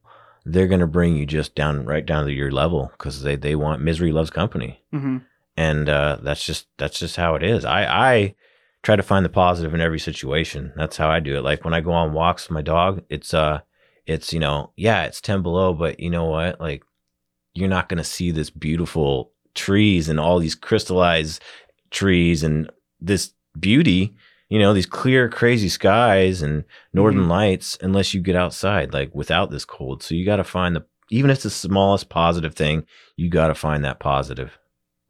they're gonna bring you just down right down to your level because they they want misery loves company Mm-hmm. And uh, that's just that's just how it is. I I try to find the positive in every situation. That's how I do it. Like when I go on walks with my dog, it's uh it's you know yeah it's ten below, but you know what like you're not gonna see this beautiful trees and all these crystallized trees and this beauty. You know these clear, crazy skies and northern Mhm. lights unless you get outside, like without this cold. So you got to find the even if it's the smallest positive thing, you got to find that positive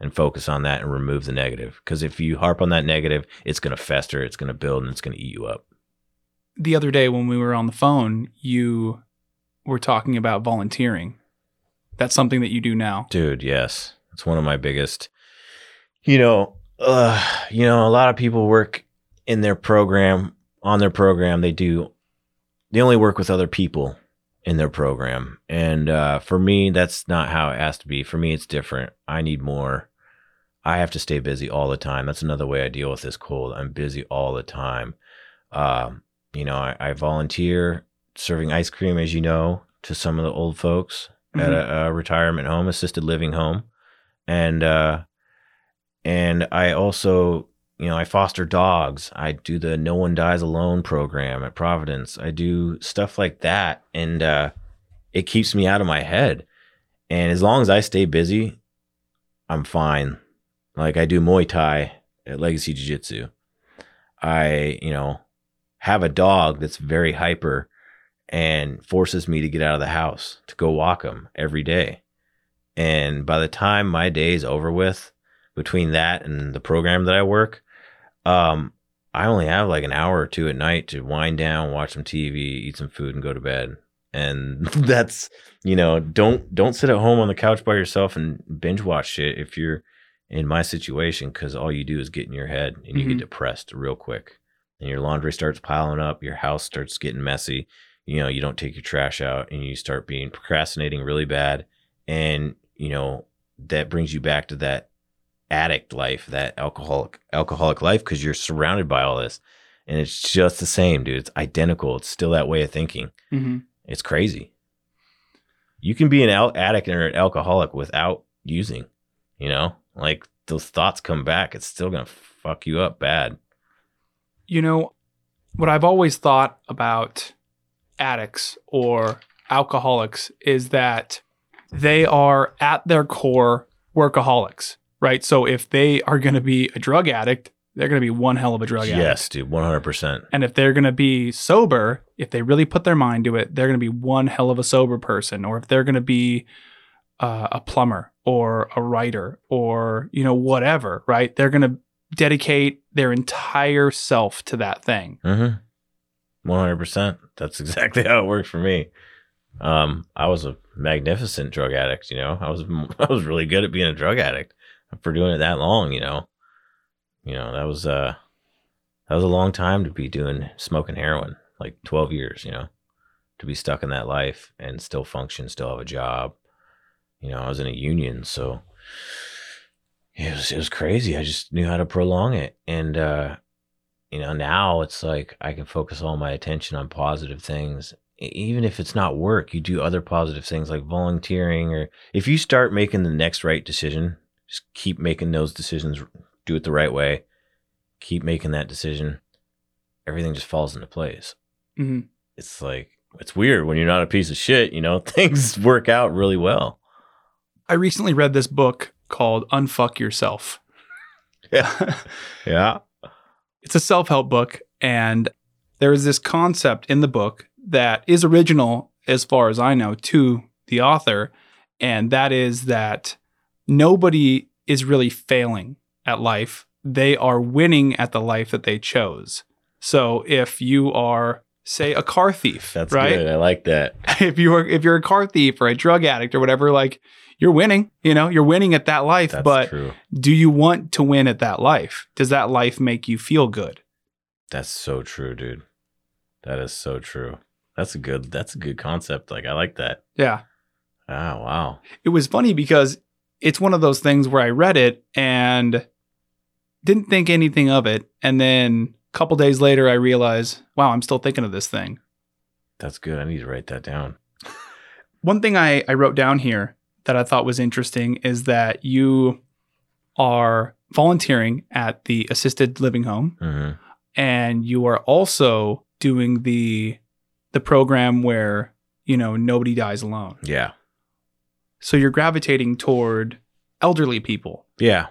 and focus on that and remove the negative. Because if you harp on that negative, it's going to fester, it's going to build, and it's going to eat you up. The other day when we were on the phone, you were talking about volunteering. That's something that you do now. Dude, yes. It's one of my biggest, you know, uh, you know, a lot of people work in their program, on their program, they do, they only work with other people in their program. And uh, for me, that's not how it has to be. For me, it's different. I need more. I have to stay busy all the time. That's another way I deal with this cold. I'm busy all the time. Um, you know, I, I volunteer serving ice cream, as you know, to some of the old folks at a, a retirement home, assisted living home, and uh, and I also, you know, I foster dogs. I do the No One Dies Alone program at Providence. I do stuff like that, and uh, it keeps me out of my head. And as long as I stay busy, I'm fine. Like I do Muay Thai at Legacy Jiu Jitsu. I, you know, have a dog that's very hyper and forces me to get out of the house to go walk him every day. And by the time my day is over with, between that and the program that I work, um, I only have like an hour or two at night to wind down, watch some TV, eat some food, and go to bed. And that's you know, don't don't sit at home on the couch by yourself and binge watch shit if you're in my situation, because all you do is get in your head and you Mhm. get depressed real quick, and your laundry starts piling up, your house starts getting messy, you know, you don't take your trash out and you start being procrastinating really bad. And, you know, that brings you back to that addict life, that alcoholic alcoholic life, because you're surrounded by all this. And it's just the same, dude. It's identical. It's still that way of thinking. hmm It's crazy. You can be an al- addict or an alcoholic without using, you know, like those thoughts come back. It's still going to fuck you up bad. You know, what I've always thought about addicts or alcoholics is that they are at their core workaholics, right? So if they are going to be a drug addict, they're going to be one hell of a drug addict. yes, dude, 100%. And if they're going to be sober, if they really put their mind to it, they're going to be one hell of a sober person. Or if they're going to be uh, a plumber or a writer or, you know, whatever, right? They're going to dedicate their entire self to that thing. Mm-hmm. 100%. That's exactly how it worked for me. Um, I was a magnificent drug addict, you know. I was I was really good at being a drug addict for doing it that long, you know. You know, that was uh that was a long time to be doing smoking heroin, like 12 years, you know. To be stuck in that life and still function, still have a job. You know, I was in a union, so it was it was crazy. I just knew how to prolong it and uh you know now it's like i can focus all my attention on positive things even if it's not work you do other positive things like volunteering or if you start making the next right decision just keep making those decisions do it the right way. Keep making that decision. Everything just falls into place. Hmm it's like it's weird when you're not a piece of shit you know? Things work out really well. I recently read this book called Unfuck Yourself. yeah. Yeah. It's a self help book, and there is this concept in the book that is original, as far as I know, to the author, and that is that nobody is really failing at life. They are winning at the life that they chose. So if you are, say, a car thief, that's right? good i like that if you are if you're a car thief or a drug addict or whatever, like you're winning, you know, you're winning at that life. that's but true do you want to win at that life? Does that life make you feel good? That's so true, dude. That is so true. That's a good that's a good concept. Like I like that. Yeah. Ah, wow. It was funny because it's one of those things where I read it and didn't think anything of it. And then a couple days later, I realized, wow, I'm still thinking of this thing. That's good. I need to write that down. One thing I, I wrote down here that I thought was interesting is that you are volunteering at the assisted living home hmm and you are also doing the the program where you know nobody dies alone Yeah. So you're gravitating toward elderly people Yeah.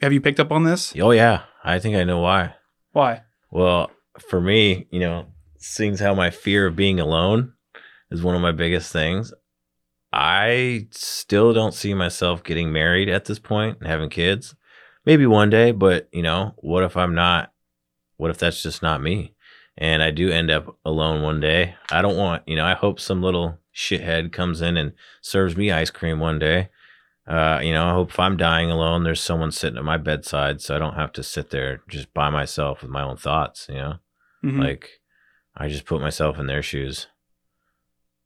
have you picked up on this Oh yeah. I think I know why. why Well, for me, you know, seeing how my fear of being alone is one of my biggest things. I still don't see myself getting married at this point and having kids. Maybe one day, but you know, what if I'm not? What if that's just not me? And I do end up alone one day. I don't want, you know, I hope some little shithead comes in and serves me ice cream one day. Uh, you know, I hope if I'm dying alone, there's someone sitting at my bedside so I don't have to sit there just by myself with my own thoughts, you know? Mhm. Like, I just put myself in their shoes.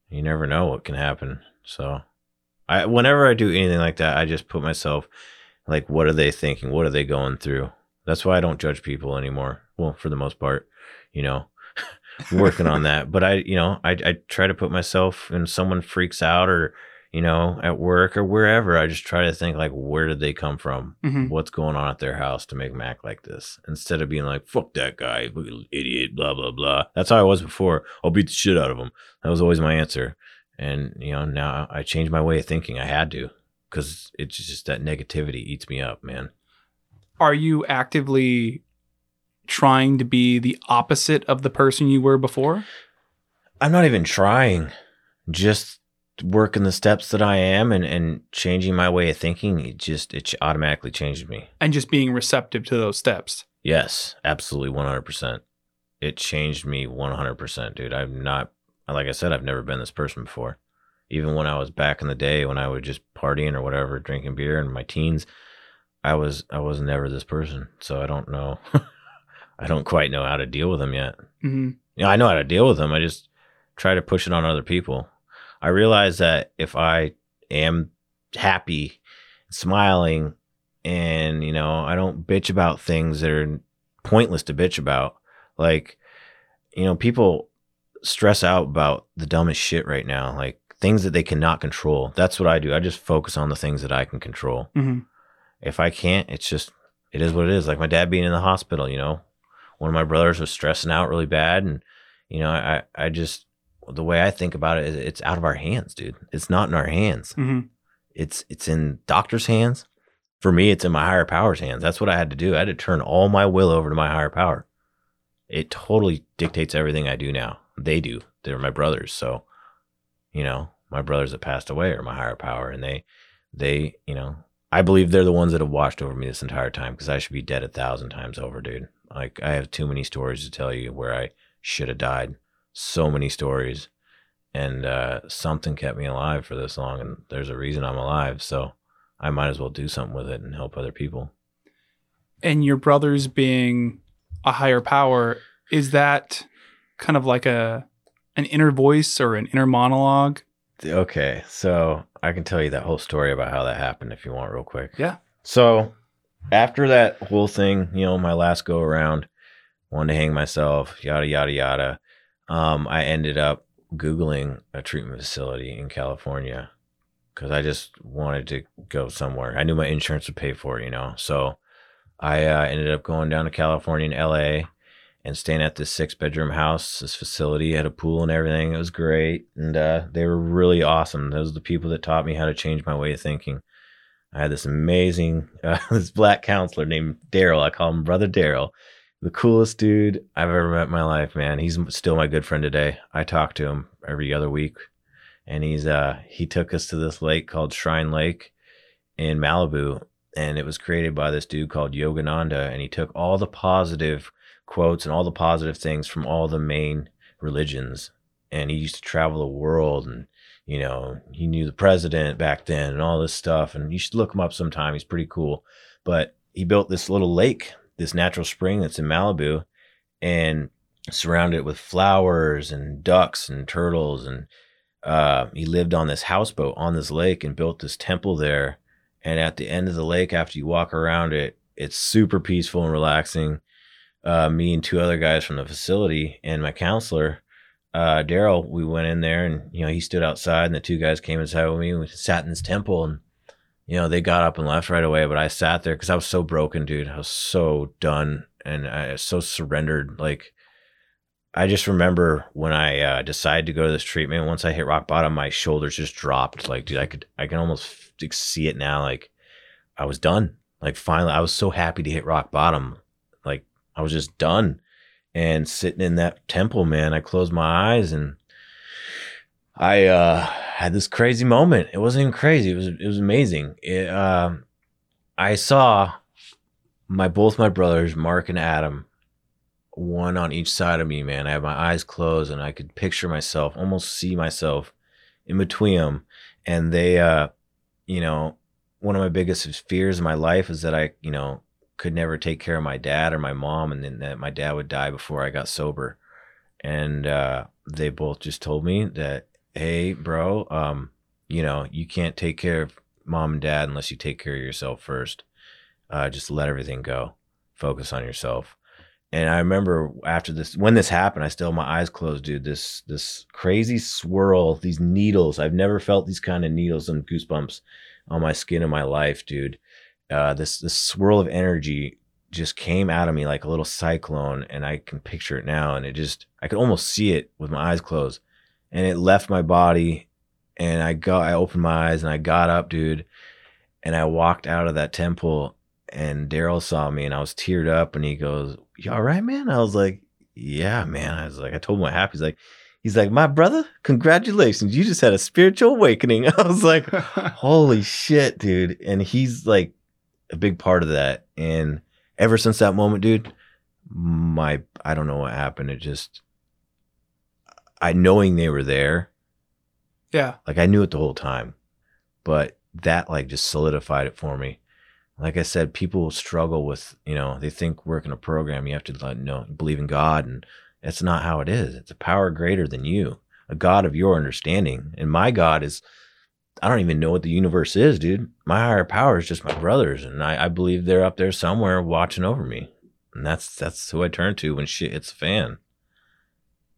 You never know what can happen. So, I whenever I do anything like that, I just put myself like, what are they thinking? What are they going through? That's why I don't judge people anymore. Well, for the most part, you know, working on that. But I, you know, I I try to put myself and someone freaks out or you know at work or wherever. I just try to think like, where did they come from? Mhm. What's going on at their house to make them act like this? Instead of being like, fuck that guy, idiot, blah blah blah. That's how I was before. I'll beat the shit out of him. That was always my answer. And you know, now I changed my way of thinking. I had to because it's just that negativity eats me up, man. are you actively trying to be the opposite of the person you were before I'm not even trying. Just working the steps that I am and, and changing my way of thinking. It just it automatically changed me. and just being receptive to those steps Yes, absolutely 100%. It changed me 100%, dude. I'm not like I said I've never been this person before. Even when I was back in the day when I would just partying or whatever, drinking beer in my teens, I was I was never this person. So I don't know. I don't quite know how to deal with them yet. hmm You know, I know how to deal with them. I just try to push it on other people. I realize that if I am happy, smiling, and you know, I don't bitch about things that are pointless to bitch about. Like, you know, people stress out about the dumbest shit right now, like things that they cannot control. That's what I do. I just focus on the things that I can control. hmm If I can't, it's just it is what it is. Like my dad being in the hospital, you know, one of my brothers was stressing out really bad, and you know, I I just the way I think about it is it's out of our hands, dude. It's not in our hands. hmm It's it's in doctor's hands. For me, it's in my higher power's hands. That's what I had to do. I had to turn all my will over to my higher power. It totally dictates everything I do now. They do. They're my brothers. So, you know, my brothers that passed away are my higher power and they they, you know, I believe they're the ones that have watched over me this entire time because I should be dead a thousand times over, dude. Like I have too many stories to tell you where I should have died. So many stories. And uh, something kept me alive for this long, and there's a reason I'm alive. So I might as well do something with it and help other people. And your brothers being a higher power, is that kind of like a an inner voice or an inner monologue? Okay, so I can tell you that whole story about how that happened if you want, real quick. Yeah. So after that whole thing, you know, my last go around, wanted to hang myself, yada yada yada. Um, I ended up googling a treatment facility in California because I just wanted to go somewhere. I knew my insurance would pay for it, you know. So I uh, ended up going down to California in LA and staying at this six bedroom house. This facility had a pool and everything. It was great. And uh, they were really awesome. Those are the people that taught me how to change my way of thinking. I had this amazing, uh, this black counselor named Daryl. I call him Brother Daryl. The coolest dude I've ever met in my life, man. He's still my good friend today. I talk to him every other week. And he's uh he took us to this lake called Shrine Lake in Malibu. And it was created by this dude called Yogananda. And he took all the positive quotes and all the positive things from all the main religions. And he used to travel the world and you know, he knew the president back then and all this stuff. And you should look him up sometime. He's pretty cool. But he built this little lake, this natural spring that's in Malibu, and surrounded it with flowers and ducks and turtles. And uh, he lived on this houseboat on this lake and built this temple there. And at the end of the lake, after you walk around it, it's super peaceful and relaxing. Uh, me and two other guys from the facility and my counselor uh, Daryl, we went in there and, you know, he stood outside and the two guys came inside with me. We sat in this temple and, you know, they got up and left right away. But I sat there because I was so broken, dude. I was so done and I was so surrendered. Like, I just remember when I uh, decided to go to this treatment, once I hit rock bottom, my shoulders just dropped. Like, dude, I could, I can almost see it now. Like, I was done. Like, finally, I was so happy to hit rock bottom. Like, I was just done and sitting in that temple, man, I closed my eyes and I uh, had this crazy moment. It wasn't even crazy. It was it was amazing. It, uh, I saw my both my brothers, Mark and Adam, one on each side of me. Man, I had my eyes closed and I could picture myself, almost see myself in between them. And they, uh, you know, one of my biggest fears in my life is that I, you know, could never take care of my dad or my mom and then that my dad would die before I got sober. And uh, they both just told me that, hey, bro, um, you know, you can't take care of mom and dad unless you take care of yourself first. Uh, just let everything go. Focus on yourself. And I remember after this, when this happened, I still had my eyes closed, dude. This this crazy swirl, these needles. I've never felt these kind of needles and goosebumps on my skin in my life, dude uh, this this swirl of energy just came out of me like a little cyclone, and I can picture it now, and it just I could almost see it with my eyes closed, and it left my body, and I go I opened my eyes and I got up, dude, and I walked out of that temple, and Daryl saw me, and I was teared up, and he goes, "You all right, man?" I was like, "Yeah, man." I was like, I told him what happened. He's like. He's like, my brother, congratulations. You just had a spiritual awakening. I was like, holy shit, dude. And he's like a big part of that. And ever since that moment, dude, my I don't know what happened. It just I knowing they were there, yeah. like I knew it the whole time, but that like just solidified it for me. Like I said, people struggle with you know they think working a program you have to like, know believe in God and that's not how it is. It's a power greater than you, a God of your understanding. And my God is, I don't even know what the universe is, dude. My higher power is just my brothers. And I, I believe they're up there somewhere watching over me. And that's that's who I turn to when shit hits the fan.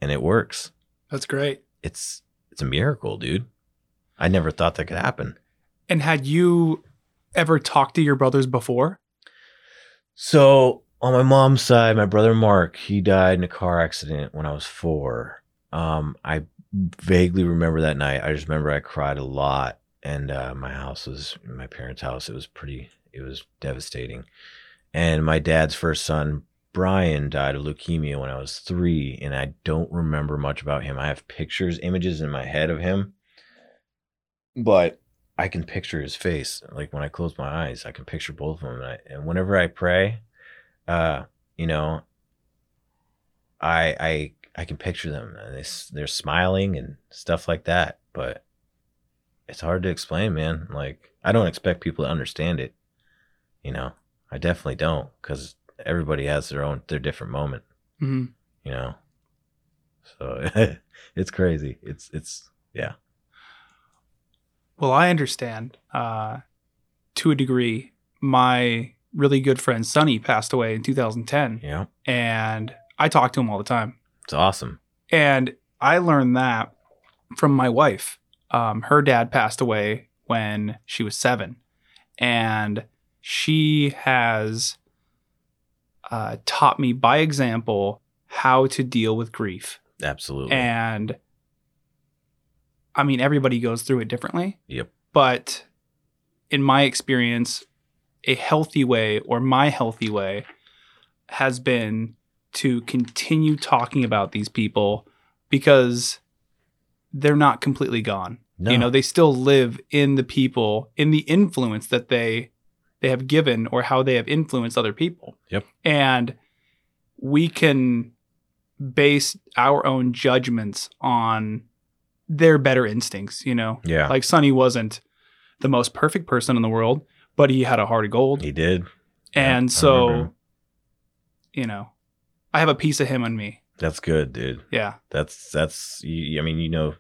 And it works. That's great. It's it's a miracle, dude. I never thought that could happen. And had you ever talked to your brothers before? So on my mom's side, my brother Mark, he died in a car accident when I was four. Um, I vaguely remember that night. I just remember I cried a lot, and uh, my house was my parents' house. It was pretty. It was devastating. And my dad's first son, Brian, died of leukemia when I was three, and I don't remember much about him. I have pictures, images in my head of him, but I can picture his face. Like when I close my eyes, I can picture both of them. And, I, and whenever I pray, uh, you know, I I I can picture them. And they, they're smiling and stuff like that. But it's hard to explain, man. Like I don't expect people to understand it. You know, I definitely don't, because everybody has their own their different moment. hmm You know, so it's crazy. It's it's yeah. Well, I understand uh, to a degree. My really good friend Sonny passed away in 2010, Yeah, and I talk to him all the time. It's awesome. And I learned that from my wife. Um, her dad passed away when she was seven, and she has uh, taught me by example how to deal with grief. Absolutely. And I mean, everybody goes through it differently. Yep. But in my experience, a healthy way or my healthy way has been to continue talking about these people because they're not completely gone. no, You know, they still live in the people, in the influence that they they have given or how they have influenced other people. Yep. And we can base our own judgments on their better instincts, you know. yeah, Like Sonny wasn't the most perfect person in the world, but he had a heart of gold. he did. And I so, you know, I have a piece of him on me. That's good, dude. Yeah. That's that's. I mean, you know,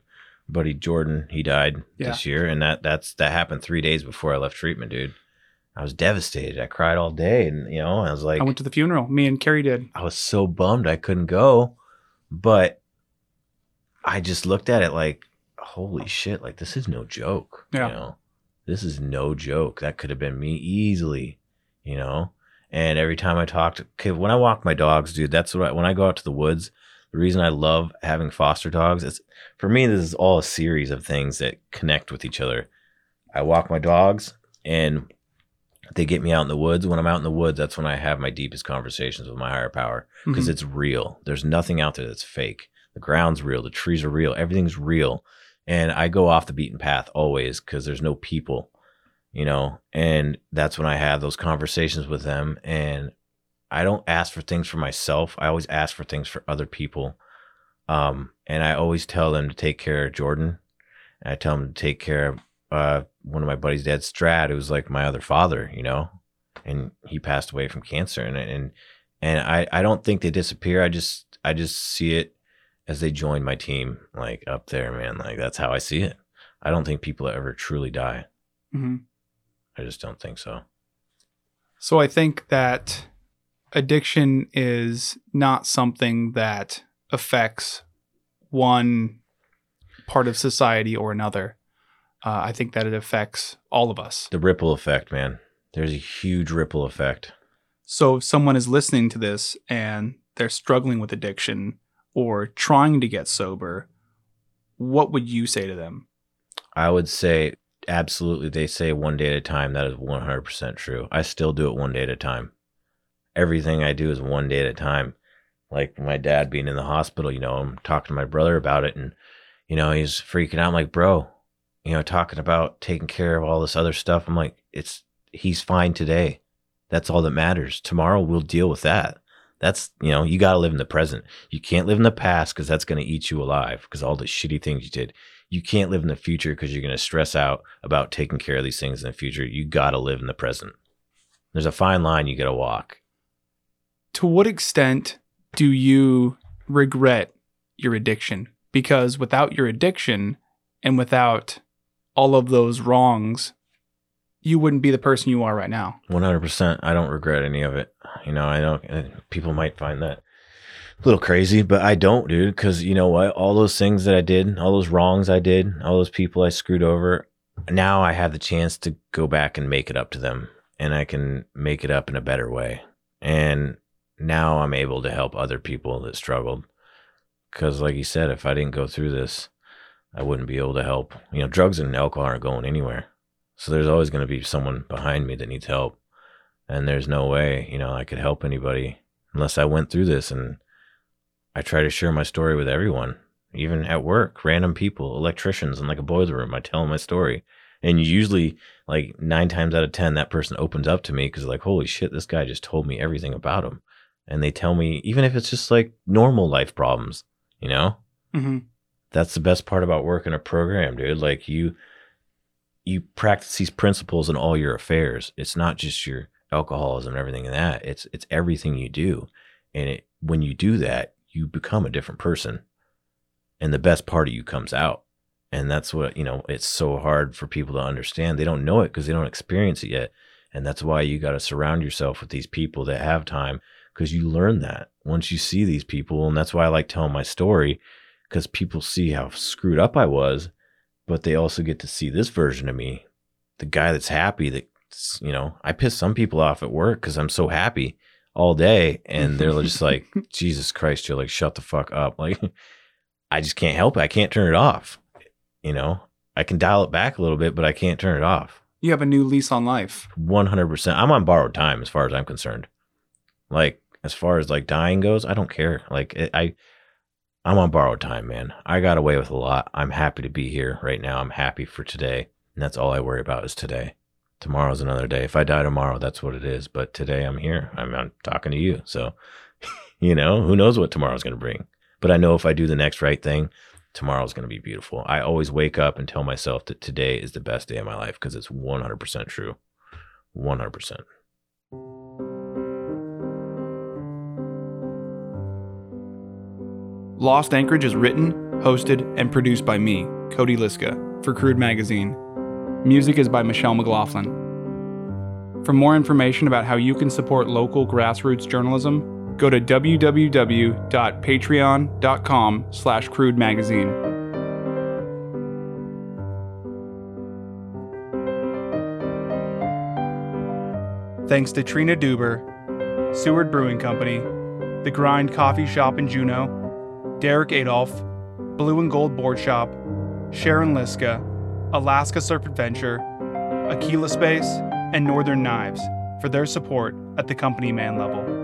buddy Jordan, he died Yeah. this year, and that that's that happened three days before I left treatment, dude. I was devastated. I cried all day, and you know, I was like, I went to the funeral. Me and Carrie did. I was so bummed I couldn't go, but I just looked at it like, holy shit, like this is no joke. Yeah. You know, this is no joke. That could have been me easily, you know? And every time I talked, okay, when I walk my dogs, dude, that's what I, when I go out to the woods, the reason I love having foster dogs is for me, this is all a series of things that connect with each other. I walk my dogs and they get me out in the woods. When I'm out in the woods, that's when I have my deepest conversations with my higher power because Mhm. it's real. There's nothing out there that's fake. The ground's real, the trees are real, everything's real. And I go off the beaten path always because there's no people, you know. And that's when I have those conversations with them. And I don't ask for things for myself. I always ask for things for other people. Um, and I always tell them to take care of Jordan. And I tell them to take care of uh, one of my buddies' dad, Strad, who was like my other father, you know, and he passed away from cancer. And and and I I don't think they disappear. I just I just see it as they join my team, like up there, man. Like that's how I see it. I don't think people ever truly die. Mhm. I just don't think so. So I think that addiction is not something that affects one part of society or another. Uh, I think that it affects all of us. The ripple effect, man. There's a huge ripple effect. So if someone is listening to this and they're struggling with addiction or trying to get sober, what would you say to them? I would say absolutely. They say one day at a time. That is 100% true. I still do it one day at a time. Everything I do is one day at a time. Like my dad being in the hospital, you know, I'm talking to my brother about it and, you know, he's freaking out. I'm like, bro, you know, talking about taking care of all this other stuff. I'm like, it's, he's fine today. That's all that matters. Tomorrow we'll deal with that. That's, you know, you got to live in the present. You can't live in the past because that's going to eat you alive because all the shitty things you did you can't live in the future because you're going to stress out about taking care of these things in the future. You got to live in the present. There's a fine line you got to walk. To what extent do you regret your addiction? because without your addiction and without all of those wrongs, you wouldn't be the person you are right now. 100%. I don't regret any of it. You know, I know uh, people might find that a little crazy, but I don't, dude, because you know what? All those things that I did, all those wrongs I did, all those people I screwed over, now I have the chance to go back and make it up to them and I can make it up in a better way. And now I'm able to help other people that struggled. Because, like you said, if I didn't go through this, I wouldn't be able to help. You know, drugs and alcohol aren't going anywhere. So there's always going to be someone behind me that needs help. And there's no way, you know, I could help anybody unless I went through this. And I try to share my story with everyone, even at work, random people, electricians in like a boiler room. I tell them my story. And usually, like nine times out of 10, that person opens up to me because, like, holy shit, this guy just told me everything about him. And they tell me, even if it's just like normal life problems, you know? Mm-hmm. That's the best part about working a program, dude. Like, you, you practice these principles in all your affairs. It's not just your alcoholism and everything in that. It's it's everything you do. And it, when you do that, you become a different person. And the best part of you comes out. And that's what, you know, it's so hard for people to understand. They don't know it because they don't experience it yet. And that's why you got to surround yourself with these people that have time because you learn that once you see these people. And that's why I like telling my story because people see how screwed up I was, but they also get to see this version of me, the guy that's happy that, you know, I piss some people off at work because I'm so happy all day. And they're just like, Jesus Christ, Joe, like, shut the fuck up. Like, I just can't help it. I can't turn it off. You know, I can dial it back a little bit, but I can't turn it off. You have a new lease on life. 100%. I'm on borrowed time as far as I'm concerned. Like, as far as like dying goes, I don't care. Like, it, I, I'm on borrowed time, man. I got away with a lot. I'm happy to be here right now. I'm happy for today. And that's all I worry about is today. Tomorrow's another day. If I die tomorrow, that's what it is. But today I'm here. I'm, I'm talking to you. So, you know, who knows what tomorrow's going to bring. But I know if I do the next right thing, tomorrow's going to be beautiful. I always wake up and tell myself that today is the best day of my life because it's 100% true. 100%. Lost Anchorage is written, hosted, and produced by me, Cody Liska, for Crude Magazine. Music is by Michelle McLaughlin. For more information about how you can support local grassroots journalism, go to www.patreon.com slash crude magazine. Thanks to Trina Duber, Seward Brewing Company, The Grind Coffee Shop in Juneau, Derek Adolph, Blue and Gold Board Shop, Sharon Liska, Alaska Surf Adventure, Aquila Space, and Northern Knives for their support at the company man level.